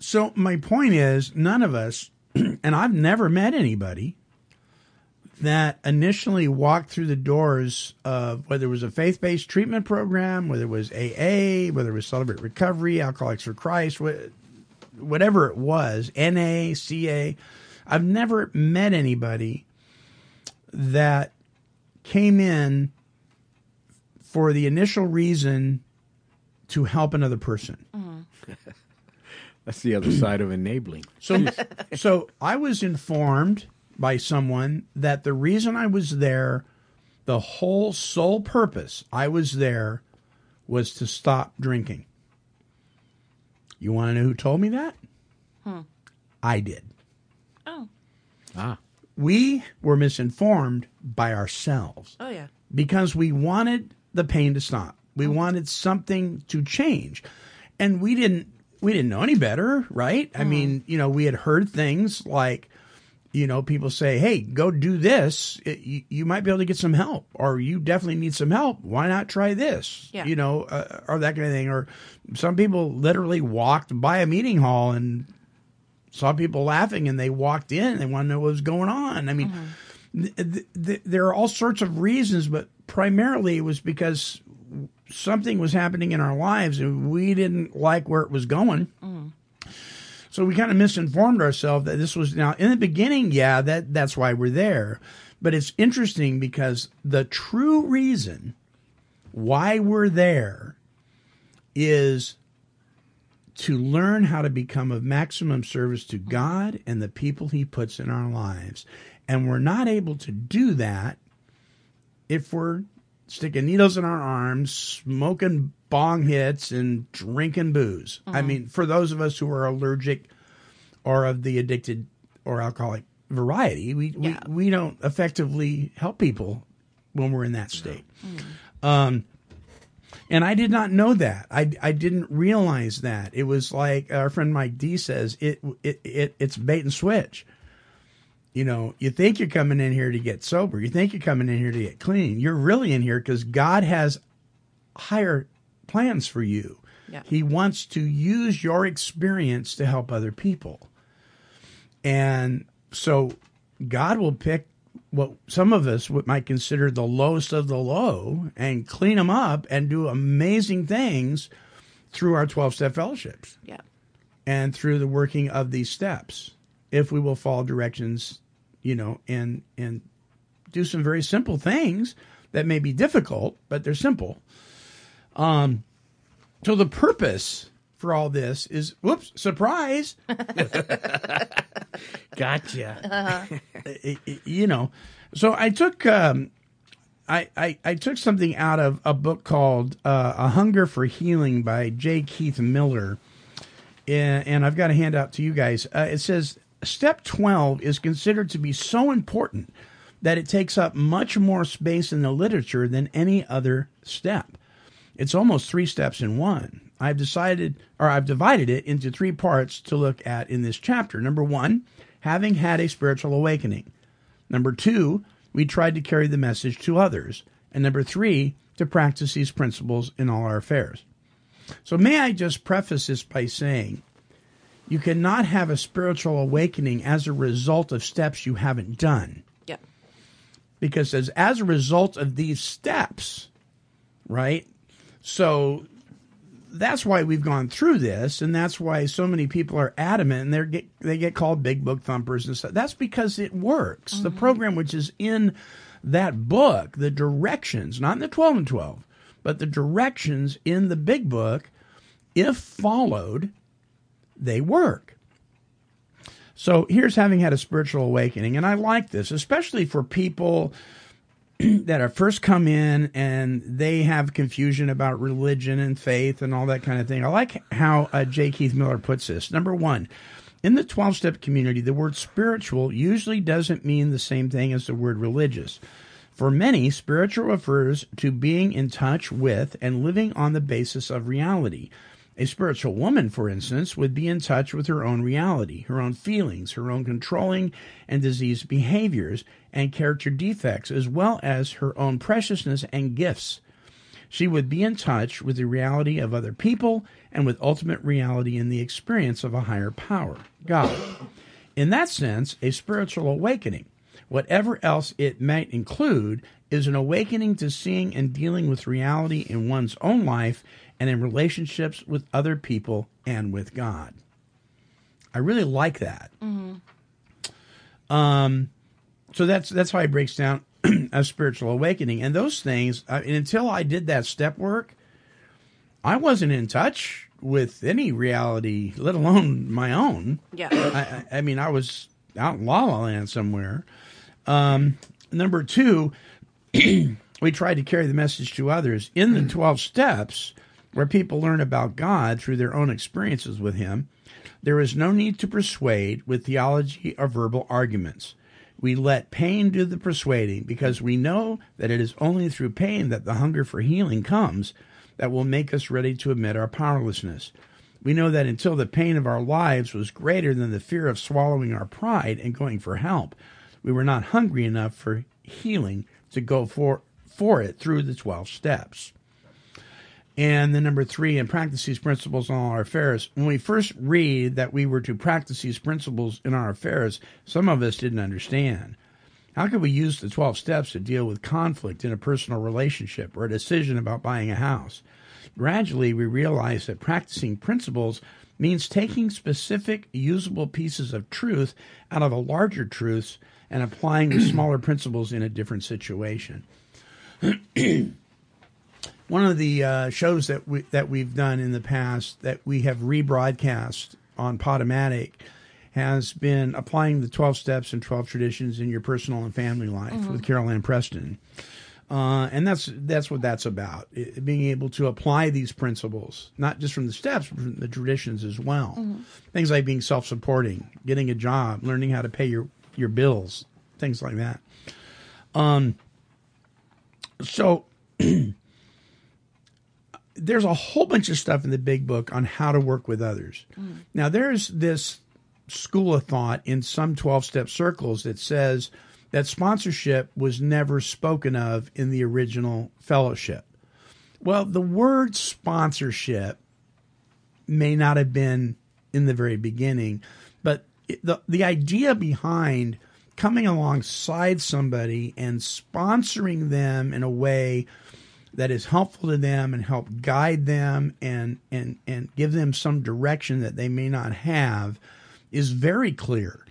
So my point is, none of us, and I've never met anybody that initially walked through the doors of whether it was a faith-based treatment program, whether it was AA, whether it was Celebrate Recovery, Alcoholics for Christ, whatever it was, NA, CA. I've never met anybody that came in for the initial reason to help another person. That's the other side of enabling. So, so I was informed by someone that the reason I was there, the whole sole purpose I was there, was to stop drinking. You want to know who told me that? Hmm. I did. Oh. Ah, we were misinformed by ourselves Oh yeah. because we wanted the pain to stop. We wanted something to change. And we didn't we didn't know any better, right? I mean, you know, we had heard things like you know, people say, "Hey, go do this. It, you, you might be able to get some help, or you definitely need some help. Why not try this?" Yeah. You know, uh, or that kind of thing. Or some people literally walked by a meeting hall and saw people laughing, and they walked in. They want to know what was going on. I mean, th- th- th- there are all sorts of reasons, but primarily it was because something was happening in our lives, and we didn't like where it was going. So we kind of misinformed ourselves that this was now in the beginning, yeah, that that's why we're there. But it's interesting because the true reason why we're there is to learn how to become of maximum service to God and the people he puts in our lives. And we're not able to do that if we're sticking needles in our arms, smoking bong hits, and drinking booze. I mean, for those of us who are allergic or of the addicted or alcoholic variety, we, we, we don't effectively help people when we're in that state. Um, and I did not know that. I, I didn't realize that. It was like our friend Mike D says, it, it, it it's bait and switch you know, you think you're coming in here to get sober. You think you're coming in here to get clean. You're really in here because God has higher plans for you. Yeah. He wants to use your experience to help other people. And so God will pick what some of us might consider the lowest of the low and clean them up and do amazing things through our 12 step fellowships Yeah. and through the working of these steps if we will follow directions you know and and do some very simple things that may be difficult but they're simple um so the purpose for all this is whoops surprise Gotcha. I- you know so i took um I, I, I took something out of a book called uh, A Hunger for Healing by J. Keith Miller. And, and I've got a handout to you guys. Uh, it says Step 12 is considered to be so important that it takes up much more space in the literature than any other step. It's almost three steps in one. I've decided, or I've divided it into three parts to look at in this chapter. Number one, having had a spiritual awakening. Number two, we tried to carry the message to others. And number three, to practice these principles in all our affairs. So, may I just preface this by saying you cannot have a spiritual awakening as a result of steps you haven't done. Yeah. Because as, as a result of these steps, right? So that's why we've gone through this, and that's why so many people are adamant, and they get they get called big book thumpers and stuff. That's because it works. The mm-hmm. program, which is in that book, the directions, not in the twelve and twelve, but the directions in the big book, if followed, they work. So here's having had a spiritual awakening, and I like this, especially for people that are first come in and they have confusion about religion and faith and all that kind of thing. I like how uh, J. Keith Miller puts this. Number one, in the 12 step community, the word spiritual usually doesn't mean the same thing as the word religious. For many, spiritual refers to being in touch with and living on the basis of reality. A spiritual woman, for instance, would be in touch with her own reality, her own feelings, her own controlling and diseased behaviors and character defects, as well as her own preciousness and gifts. She would be in touch with the reality of other people and with ultimate reality in the experience of a higher power, God. In that sense, a spiritual awakening, whatever else it might include, is an awakening to seeing and dealing with reality in one's own life and in relationships with other people and with God. I really like that. Um, so that's that's how he breaks down a spiritual awakening, and those things. Uh, and until I did that step work, I wasn't in touch with any reality, let alone my own. Yeah. I, I, I mean, I was out in La La Land somewhere. Um, number two, we tried to carry the message to others in the 12 steps where people learn about God through their own experiences with Him. There is no need to persuade with theology or verbal arguments. We let pain do the persuading because we know that it is only through pain that the hunger for healing comes that will make us ready to admit our powerlessness. We know that until the pain of our lives was greater than the fear of swallowing our pride and going for help, we were not hungry enough for healing to go for, for it through the 12 steps. And then number three, and practice these principles in all our affairs. When we first read that we were to practice these principles in our affairs, some of us didn't understand. How could we use the 12 steps to deal with conflict in a personal relationship or a decision about buying a house? Gradually, we realized that practicing principles means taking specific, usable pieces of truth out of a larger truths and applying the smaller principles in a different situation. One of the uh, shows that we that we've done in the past that we have rebroadcast on Podomatic has been applying the 12 steps and 12 traditions in your personal and family life Mhm. with Carol Ann Preston. Uh, and that's that's what that's about. It, being able to apply these principles, not just from the steps, but from the traditions as well. Mhm. Things like being self-supporting, getting a job, learning how to pay your your bills, things like that. Um. So there's a whole bunch of stuff in the big book on how to work with others. Mm. Now, there's this school of thought in some 12 step circles that says that sponsorship was never spoken of in the original fellowship. Well, the word sponsorship may not have been in the very beginning, but the, the idea behind coming alongside somebody and sponsoring them in a way that is helpful to them and help guide them and and and give them some direction that they may not have is very clear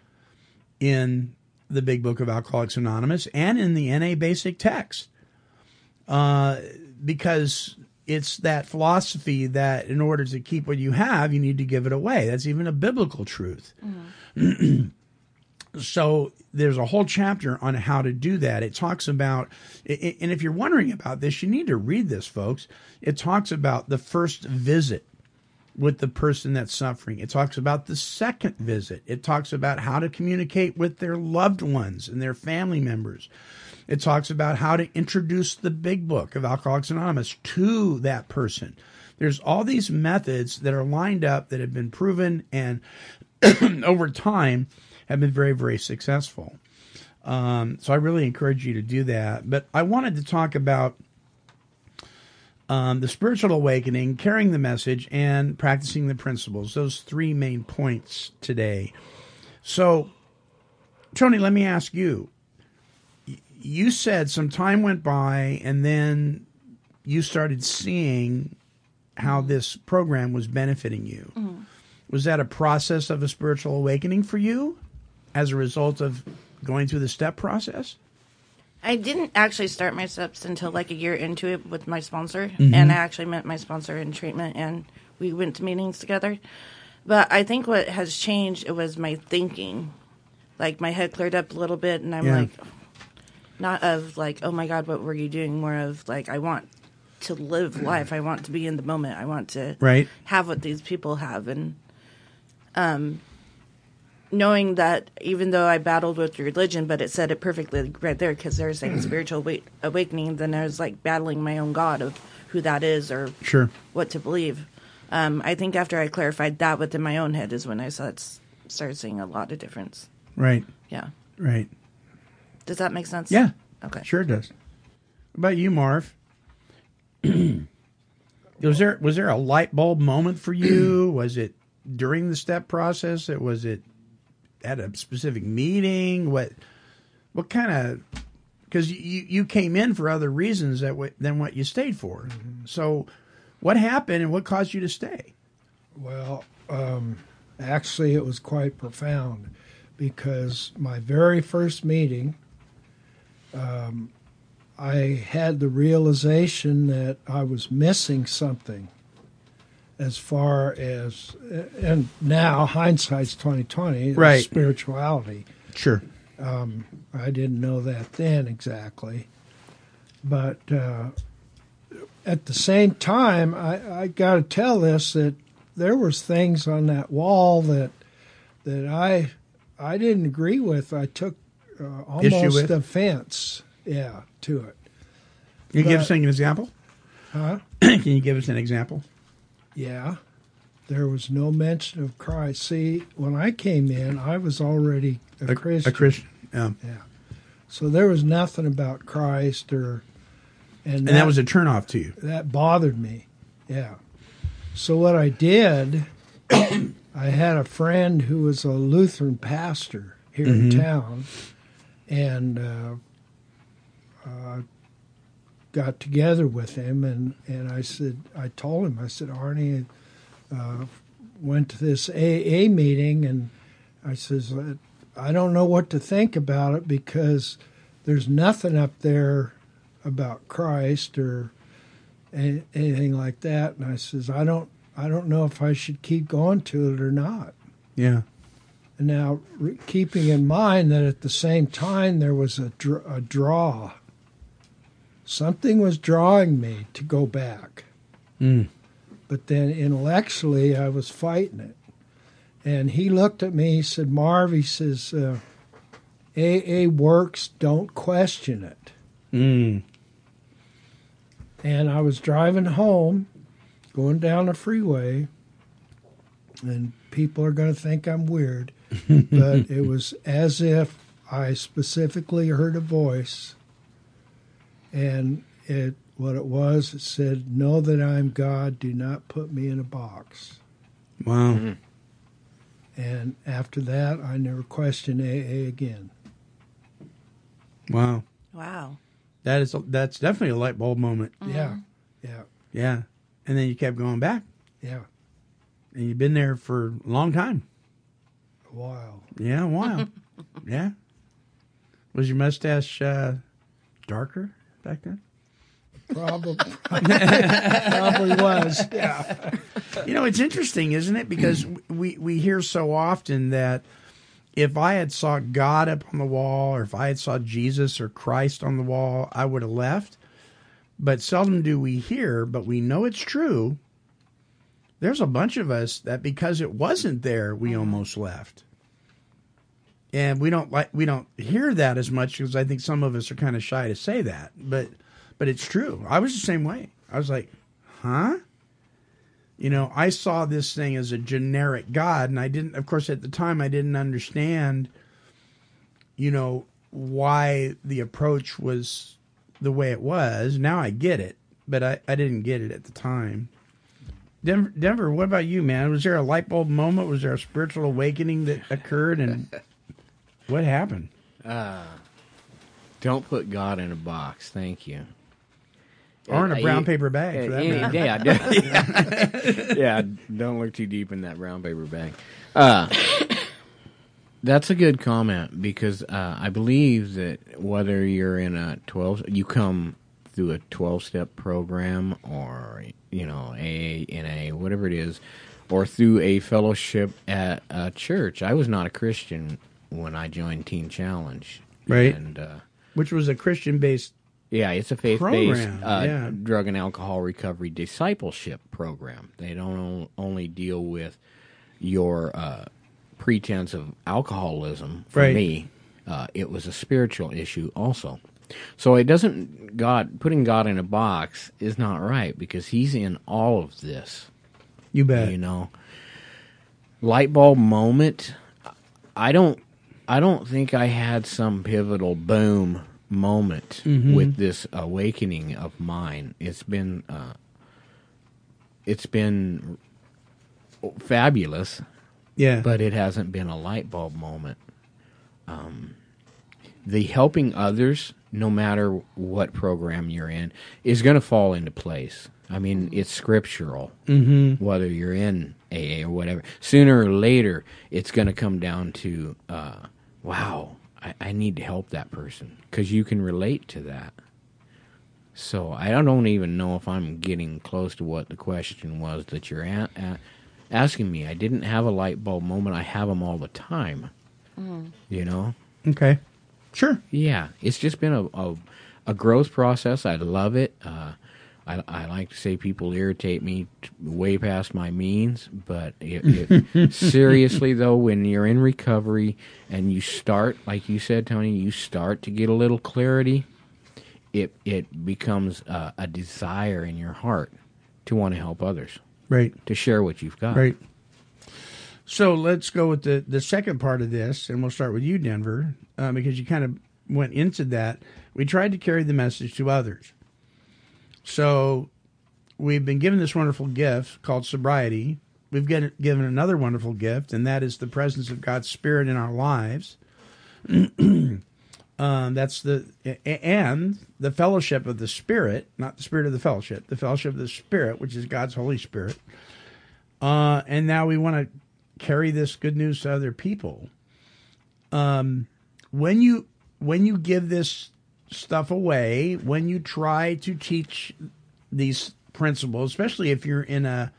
in the big book of alcoholics anonymous and in the na basic text. Uh, because it's that philosophy that in order to keep what you have you need to give it away. That's even a biblical truth so there's a whole chapter on how to do that. It talks about, and if you're wondering about this, you need to read this, folks. It talks about the first visit with the person that's suffering. It talks about the second visit. It talks about how to communicate with their loved ones and their family members. It talks about how to introduce the big book of Alcoholics Anonymous to that person. There's all these methods that are lined up that have been proven and over time have been very, very successful. Um, so I really encourage you to do that. But I wanted to talk about um, the spiritual awakening, carrying the message, and practicing the principles. Those three main points today. So, Tony, let me ask you. You said some time went by, and then you started seeing how this program was benefiting you. Mhm. Was that a process of a spiritual awakening for you as a result of going through the step process? I didn't actually start my steps until like a year into it with my sponsor, Mhm. and I actually met my sponsor in treatment, and we went to meetings together. But I think what has changed it was my thinking, like my head cleared up a little bit, and I'm Yeah. like, not of like, oh my god, what were you doing? More of like, I want to live life. I want to be in the moment. I want to Right. have what these people have, and um, knowing that even though I battled with religion, but it said it perfectly right there because they're saying spiritual awa- awakening, then I was like battling my own God of who that is or Sure. what to believe. Um, I think after I clarified that within my own head is when I saw started seeing a lot of difference. Right. Yeah. Right. Does that make sense? Yeah. Okay. Sure does. What about you, Marv? was there was there a light bulb moment for you? was it during the step process? It was it at a specific meeting? What what kind of because you you came in for other reasons that w- than what you stayed for. So what happened and what caused you to stay? Well, um, actually, it was quite profound because my very first meeting, um, I had the realization that I was missing something as far as, and now hindsight's twenty twenty, Right. spirituality. Sure. Um, I didn't know that then exactly, but uh, at the same time, I, I got to tell this that there was things on that wall that that I I didn't agree with. I took uh, almost offense, yeah, to it. Can you give us an example? Huh? Can you give us an example? Yeah. There was no mention of Christ. See, when I came in, I was already a, A- Christian. a Christian, yeah. Yeah. So there was nothing about Christ or and, And that was a turnoff to you. that bothered me. Yeah. So what I did, I had a friend who was a Lutheran pastor here Mhm. in town, and uh, uh, got together with him, and and I said, I told him, I said, Arnie, uh, went to this AA meeting, and I says, I don't know what to think about it because there's nothing up there about Christ or any, anything like that. And I says, I don't, I don't know if I should keep going to it or not. Yeah. And now, re- keeping in mind that at the same time there was a, dr- a draw, something was drawing me to go back. Mm. But then intellectually, I was fighting it. And he looked at me, he said, Marv, he says, uh, AA works, don't question it. Mm. And I was driving home, going down the freeway, and people are going to think I'm weird, but it was as if I specifically heard a voice, and it what it was, it said, "Know that I'm God. Do not put me in a box." Wow. And after that, I never questioned AA again. Wow. Wow. That is that's definitely a light bulb moment. Yeah, yeah, Yeah. And then you kept going back. yeah. And you've been there for a long time. A while. Yeah, a while. yeah. Was your mustache uh, darker back then? Probably, probably was. Yeah. You know, it's interesting, isn't it? Because we we hear so often that if I had saw God up on the wall, or if I had saw Jesus or Christ on the wall, I would have left. But seldom do we hear, but we know it's true. There's a bunch of us that because it wasn't there, we uh-huh. almost left. And we don't like we don't hear that as much because I think some of us are kind of shy to say that. But but it's true. I was the same way. I was like, huh? you know, I saw this thing as a generic God, and I didn't, of course, at the time, I didn't understand, you know, why the approach was the way it was. Now I get it, but I, I didn't get it at the time. Denver, Denver, what about you, man? Was there a light bulb moment? Was there a spiritual awakening that occurred, and what happened? Uh, don't put God in a box. Thank you. Or in a Uh, brown paper bag, for that matter. Yeah, yeah, yeah. Don't look too deep in that brown paper bag. Uh, that's a good comment because uh, I believe that whether you're in a twelve, you come through a twelve-step program, or you know, AA, NA, whatever it is, or through a fellowship at a church. I was not a Christian when I joined Teen Challenge, Right. And uh, Which was a Christian based. yeah, it's a faith-based uh, yeah. drug and alcohol recovery discipleship program. They don't only deal with your uh, pretense of alcoholism. For Right. me, uh, it was a spiritual issue also. So it doesn't God putting God in a box is not right because He's in all of this. You bet. You know, light bulb moment. I don't. I don't think I had some pivotal boom moment Mhm. with this awakening of mine. It's been. Uh, it's been fabulous. Yeah. But it hasn't been a light bulb moment. Um, the helping others, no matter what program you're in, is going to fall into place. I mean, it's scriptural. Mhm. Whether you're in AA or whatever, sooner or later, it's going to come down to, uh, wow, I, I need to help that person because you can relate to that. So I don't even know if I'm getting close to what the question was that you're a- a- asking me. I didn't have a light bulb moment. I have them all the time. You know. Okay. Sure. Yeah, it's just been a a, a growth process. I love it. Uh, I, I like to say people irritate me t- way past my means, but it, it, seriously though, when you're in recovery and you start, like you said, Tony, you start to get a little clarity. It it becomes a, a desire in your heart to want to help others, Right. to share what you've got. Right. So let's go with the, the second part of this, and we'll start with you, Denver, uh, because you kind of went into that. We tried to carry the message to others. So we've been given this wonderful gift called sobriety. We've get, given another wonderful gift, and that is the presence of God's Spirit in our lives. um, that's the and the fellowship of the Spirit, not the Spirit of the fellowship, the fellowship of the Spirit, which is God's Holy Spirit. Uh, and now we want to carry this good news to other people. Um, when you when you give this stuff away, when you try to teach these principles, especially if you're in a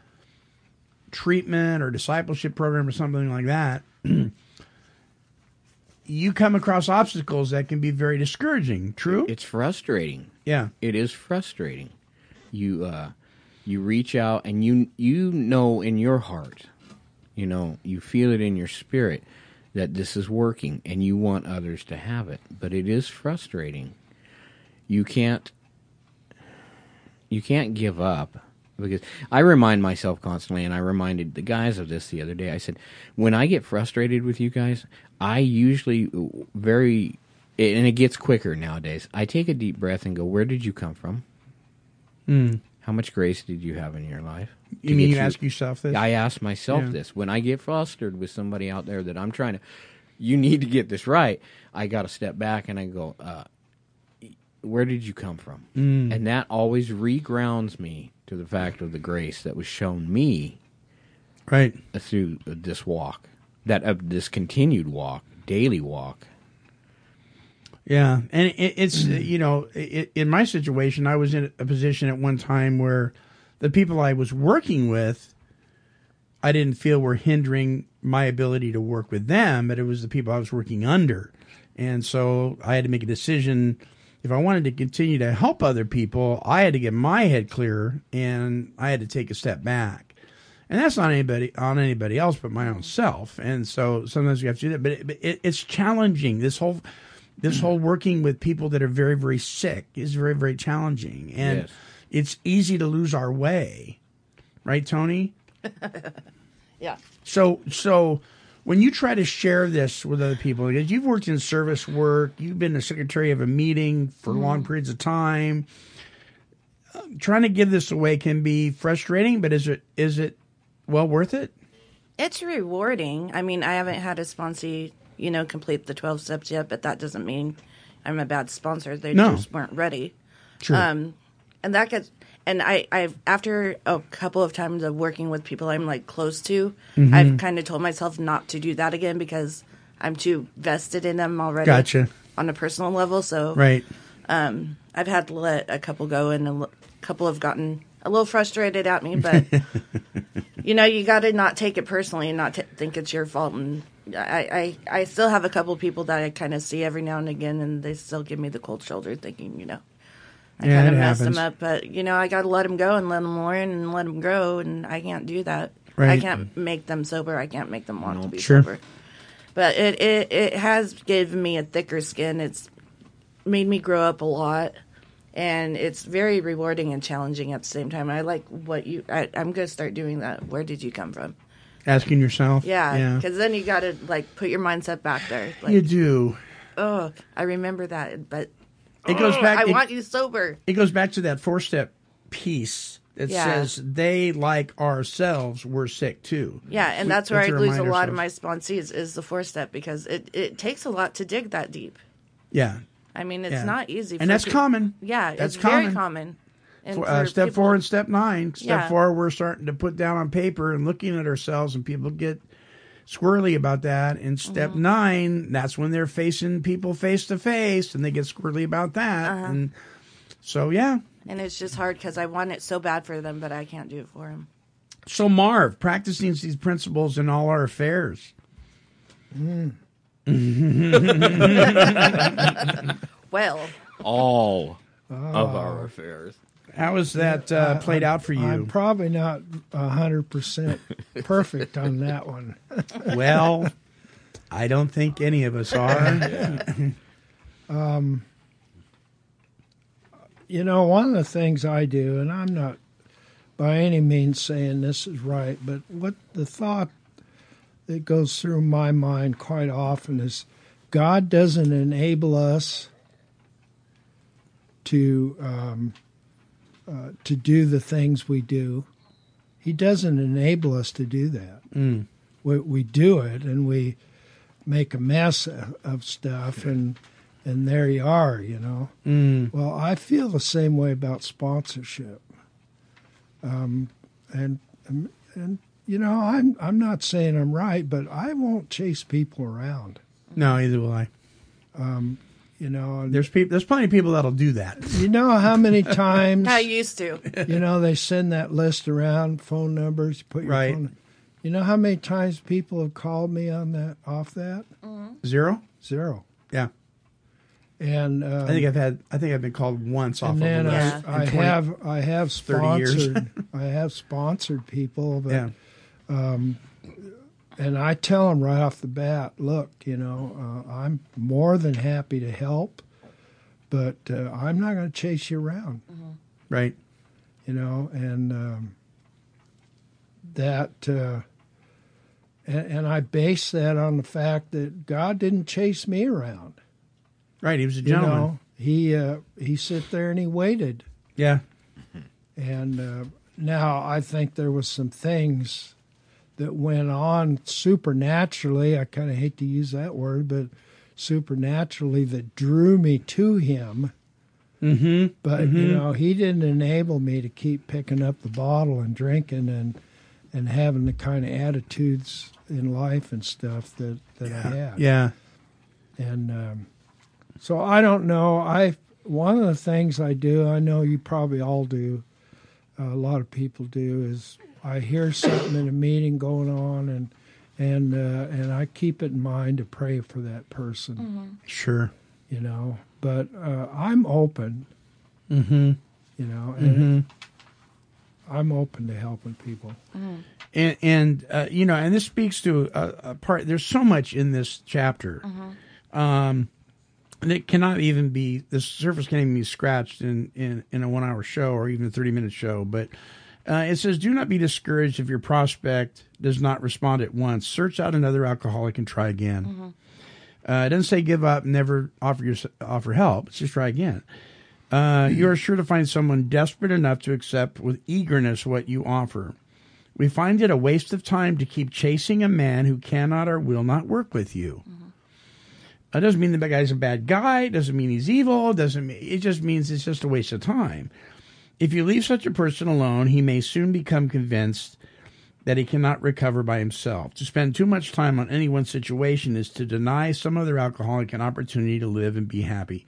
treatment or discipleship program or something like that, you come across obstacles that can be very discouraging. True? It's frustrating. Yeah. It is frustrating. You uh you reach out and you you know in your heart, you know, you feel it in your spirit that this is working and you want others to have it, but it is frustrating. You can't you can't give up because I remind myself constantly and I reminded the guys of this the other day. I said, "When I get frustrated with you guys, I usually very and it gets quicker nowadays. I take a deep breath and go, "Where did you come from? Mm. How much grace did you have in your life?" You to mean you ask yourself this? I ask myself Yeah. this when I get flustered with somebody out there that I'm trying to. You need to get this right. I got to step back and I go, uh, "Where did you come from?" Mm. And that always regrounds me to the fact of the grace that was shown me, right, through this walk, that uh, this continued walk, daily walk. Yeah, and it, it's you know, it, in my situation, I was in a position at one time where the people I was working with, I didn't feel were hindering my ability to work with them, but it was the people I was working under, and so I had to make a decision. If I wanted to continue to help other people, I had to get my head clear, and I had to take a step back. And that's not anybody on anybody else but my own self. And so sometimes you have to do that, but it, but it, it's challenging. This whole this whole working with people that are very very sick is very very challenging and Yes. it's easy to lose our way right tony Yeah. so so when you try to share this with other people because you've worked in service work you've been the secretary of a meeting for long periods of time um, trying to give this away can be frustrating but is it is it well worth it It's rewarding. I mean, I haven't had a sponsor, you know, complete the 12 steps yet, but that doesn't mean I'm a bad sponsor. They No. just weren't ready. True. Um, and that gets, and I, I've, after a couple of times of working with people I'm like close to, Mhm. I've kind of told myself not to do that again because I'm too vested in them already. Gotcha. On a personal level. So, Right. Um, I've had to let a couple go and a l- couple have gotten a little frustrated at me, but you know, you got to not take it personally and not t- think it's your fault. And I, I, I still have a couple people that I kind of see every now and again, and they still give me the cold shoulder, thinking, you know, I Yeah, kind of messed them happens. up. But you know, I got to let them go and let them learn and let them grow, and I can't do that. Right. I can't make them sober. I can't make them want to be Sure. sober. But it, it it has given me a thicker skin. It's made me grow up a lot and it's very rewarding and challenging at the same time. I like what you. I, I'm gonna start doing that. Where did you come from? asking yourself Yeah, yeah because then you got to like put your mindset back there. Like, you do Oh, I remember that, but It goes oh, back- I it- want you sober. it goes back to that four step piece that Yeah. says they like ourselves were sick too Yeah, and that's where I lose a lot of my sponsees is the four step because it it takes a lot to dig that deep. yeah I mean, it's Yeah. not easy, And that's peop- common. Yeah, That's it's very common. common. For, uh, for step people- four and step nine. Step Yeah. four, we're starting to put down on paper and looking at ourselves, and people get squirrely about that. And step Mm-hmm. nine, that's when they're facing people face to face, and they get squirrely about that. Uh-huh. And so, yeah. And it's just hard because I want it so bad for them, but I can't do it for them. So, Marv, practicing these principles in all our affairs. Well, All of Oh. our affairs. How has that uh, played out for you? I'm probably not hundred percent perfect on that one. well, I don't think any of us are. Um, you know, one of the things I do, and I'm not by any means saying this is right, but what the thought that goes through my mind quite often is God doesn't enable us to um, uh, to do the things we do. He doesn't enable us to do that. Mm. We, we do it, and we make a mess of- stuff, and and there you are, you know. Mm. Well, I feel the same way about sponsorship. Um, and and and you know, I'm I'm not saying I'm right, but I won't chase people around. No, either will I. Um, you know, and There's people. There's plenty of people that'll do that. you know how many times I used to. you know they send that list around, phone numbers. You put your Right. phone. You know how many times people have called me on that off that Zero. zero. Yeah. And um, I think I've had. I think I've been called once off and of then the I, list. in I 20 have I have 30 years. sponsored I have sponsored people, but Yeah. um, and I tell them right off the bat, look, you know, uh, I'm more than happy to help, but uh, I'm not going to chase you around, Right. you know, and um, that. Uh, and, and I base that on the fact that God didn't chase me around. Right. He was a You gentleman. know, he uh, he sit there and he waited. Yeah. And uh, now I think there was some things that went on supernaturally. I kind of hate to use that word, but supernaturally that drew me to him. Mm-hmm. But you Mhm. know, he didn't enable me to keep picking up the bottle and drinking and and having the kind of attitudes in life and stuff that that I had. Yeah. And um, so I don't know. I one of the things I do, I know you probably all do. a lot of people do is I hear something in a meeting going on, and and uh, and I keep it in mind to pray for that person. Sure. You know, but uh, I'm open. Mm-hmm. You know, and Mhm. I'm open to helping people. And and uh, you know, and this speaks to a, a part. There's so much in this chapter. Um, and it cannot even be the surface can't even be scratched in in, in a one hour show or even a thirty minute show. But uh, it says, "Do not be discouraged if your prospect does not respond at once. Search out another alcoholic and try again." Uh, it doesn't say give up, never offer your offer help. It's just try again. Uh, you are sure to find someone desperate enough to accept with eagerness what you offer. We find it a waste of time to keep chasing a man who cannot or will not work with you. That doesn't mean the guy's a bad guy. It Doesn't mean he's evil. Doesn't mean it just means it's just a waste of time. If you leave such a person alone, he may soon become convinced that he cannot recover by himself. To spend too much time on any one situation is to deny some other alcoholic an opportunity to live and be happy.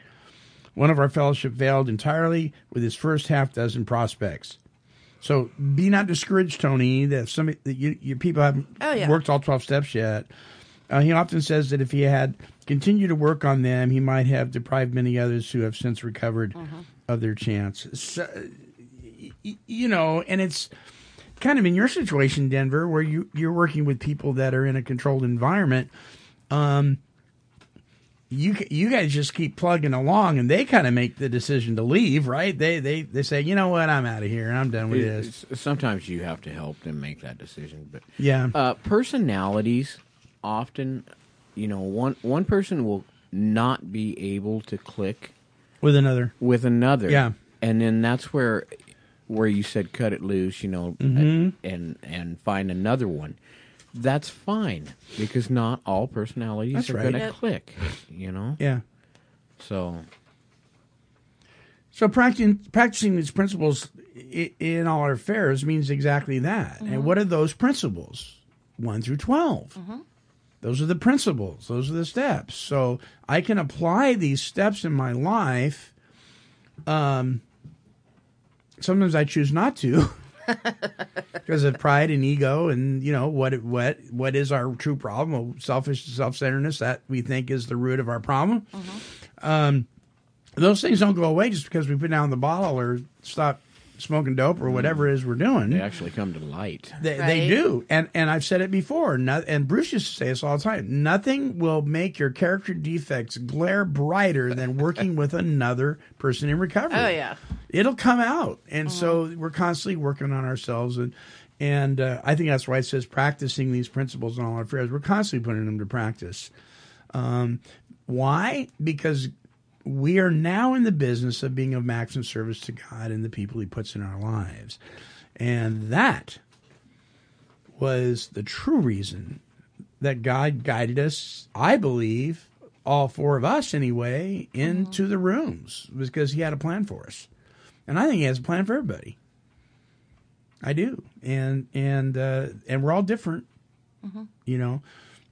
One of our fellowship failed entirely with his first half dozen prospects. So be not discouraged, Tony, that some that you, your people haven't Oh, yeah. worked all twelve steps yet. Uh, he often says that if he had continued to work on them, he might have deprived many others who have since recovered of their chance. So, you know, and it's kind of in your situation, Denver, where you you're working with people that are in a controlled environment. Um, you you guys just keep plugging along, and they kind of make the decision to leave, right? They they they say, you know what, I'm out of here. I'm done with this. Sometimes you have to help them make that decision, but Yeah. uh, personalities often, you know, one one person will not be able to click With another. with another, Yeah. and then that's where where you said cut it loose, you know, Mhm. and and find another one. That's fine because not all personalities That's are right. going to Yep. click, you know. Yeah. So So practicing practicing these principles i- in all our affairs means exactly that. And what are those principles? One through 12 Those are the principles. Those are the steps. So I can apply these steps in my life. Um, sometimes I choose not to because of pride and ego, and you know what what what is our true problem? Selfish self centeredness that we think is the root of our problem. Um, those things don't go away just because we put down the bottle or stop smoking dope or whatever it is we're doing. They actually come to light. They, they do, and and I've said it before. No, and Bruce used to say this all the time. Nothing will make your character defects glare brighter than working with another person in recovery. Oh, yeah. it'll come out, and so we're constantly working on ourselves, and and uh, I think that's why it says practicing these principles in all our affairs. We're constantly putting them to practice. Um, why? Because we are now in the business of being of maximum service to God and the people He puts in our lives, and that was the true reason that God guided us, I believe, all four of us anyway, into the rooms because he had a plan for us. And I think he has a plan for everybody. I do. And and uh, and we're all different, you know.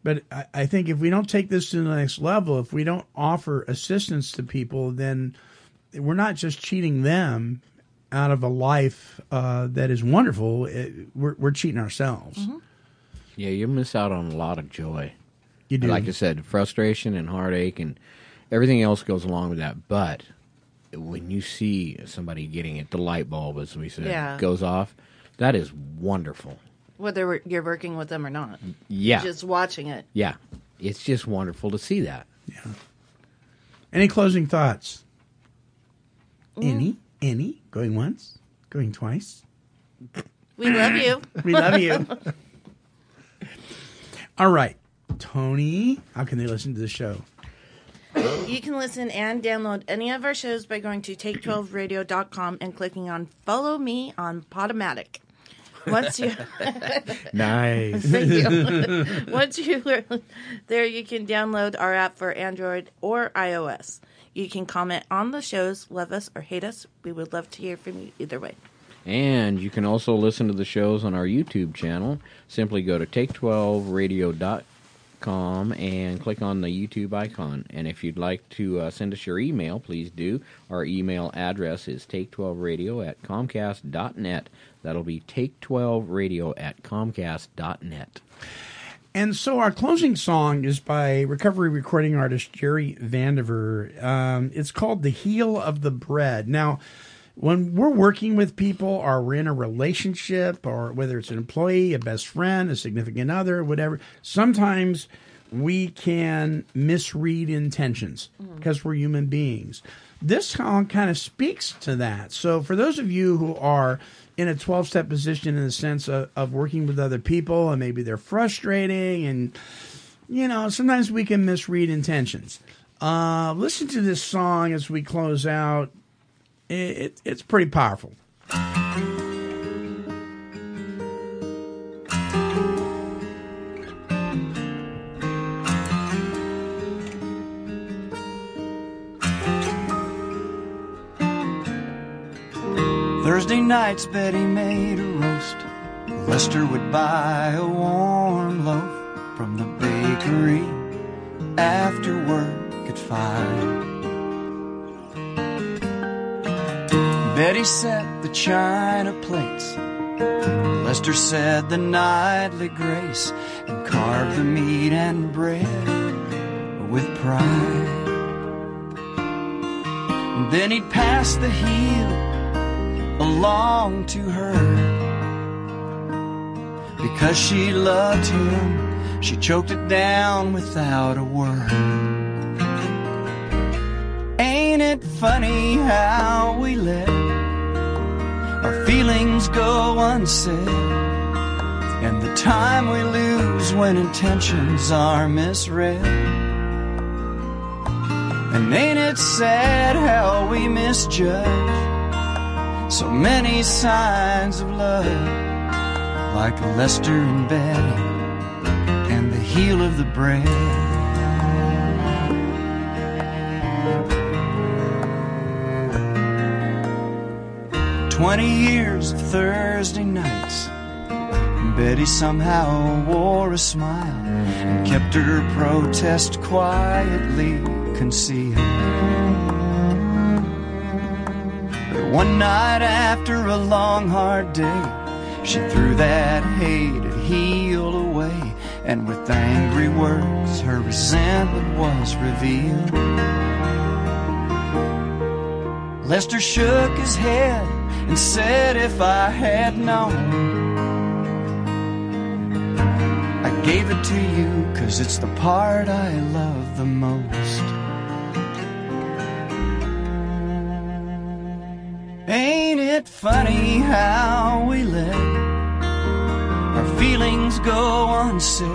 But I, I think if we don't take this to the next level, if we don't offer assistance to people, then we're not just cheating them out of a life uh, that is wonderful. It, we're, we're cheating ourselves. Yeah, you miss out on a lot of joy. You do. Like I said, frustration and heartache and everything else goes along with that. But when you see somebody getting it, the light bulb, as we said, Yeah. goes off, that is wonderful. Whether you're working with them or not. Yeah. Just watching it. Yeah. It's just wonderful to see that. Yeah. Any closing thoughts? Mm-hmm. Any? Any? Going once? Going twice? We love you. We love you. All right. Tony, how can they listen to the show? You can listen and download any of our shows by going to take12radio.com and clicking on follow me on Podomatic. Once you Nice. Thank you. Once you are there, you can download our app for Android or iOS. You can comment on the shows, love us or hate us. We would love to hear from you either way. And you can also listen to the shows on our YouTube channel. Simply go to take12radio.com and click on the YouTube icon. And if you'd like to uh, send us your email, please do. Our email address is take12radio at comcast.net. That'll be take12radio at comcast.net. And so our closing song is by recovery recording artist Jerry Vandiver. Um, it's called The Heel of the Bread. Now, when we're working with people or we're in a relationship or whether it's an employee, a best friend, a significant other, whatever, sometimes we can misread intentions because we're human beings. This song kind of speaks to that. So for those of you who are in a 12 step position in the sense of, of working with other people and maybe they're frustrating and you know sometimes we can misread intentions uh, listen to this song as we close out it, it, it's pretty powerful Thursday nights, Betty made a roast. Lester would buy a warm loaf from the bakery after work at five. Betty set the china plates. Lester said the nightly grace and carved the meat and bread with pride. And then he'd pass the heel along to her. Because she loved him, she choked it down without a word. Ain't it funny how we our feelings go unsaid? And the time we lose when intentions are misread. And ain't it sad how we misjudge? So many signs of love, like Lester and Betty, and the heel of the bread. Twenty years of Thursday nights, Betty somehow wore a smile and kept her protest quietly concealed. But one night after a long, hard day, she threw that hated heel away, and with angry words, her resentment was revealed. Lester shook his head and said if I had known, I gave it to you cause it's the part I love the most. Ain't it funny how we let our feelings go unsaid?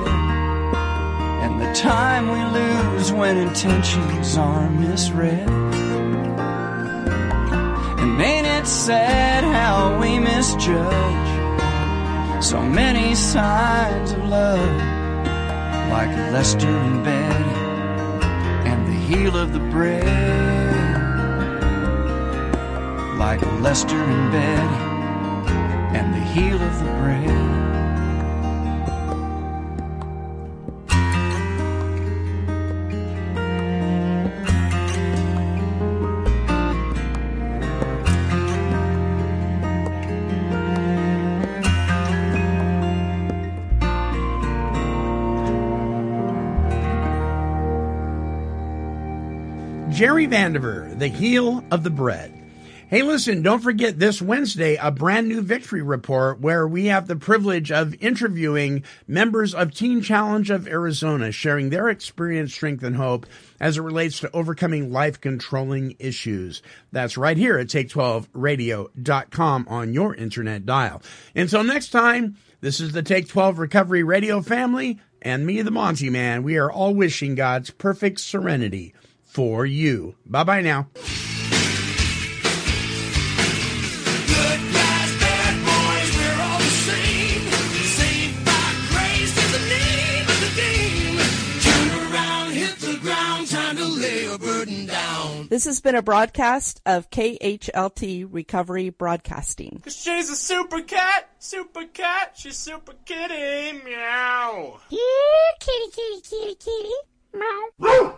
And the time we lose when intentions are misread. And ain't it sad how we misjudge so many signs of love, like Lester and Betty and the heel of the bread? Like Lester and Betty and the heel of the bread. Jerry Vandiver, the heel of the bread. Hey, listen, don't forget this Wednesday, a brand new victory report where we have the privilege of interviewing members of Teen Challenge of Arizona, sharing their experience, strength, and hope as it relates to overcoming life controlling issues. That's right here at take12radio.com on your internet dial. Until next time, this is the Take 12 Recovery Radio family and me, the Monty Man. We are all wishing God's perfect serenity for you. Bye bye now. Good guys, bad boys, we're all the same. Saved by grace is the name of the game. Turn around, hit the ground, time to lay a burden down. This has been a broadcast of KHLT Recovery Broadcasting. Cause she's a super cat, super cat, she's super kitty, meow. Here, kitty, kitty, kitty, kitty. Meow.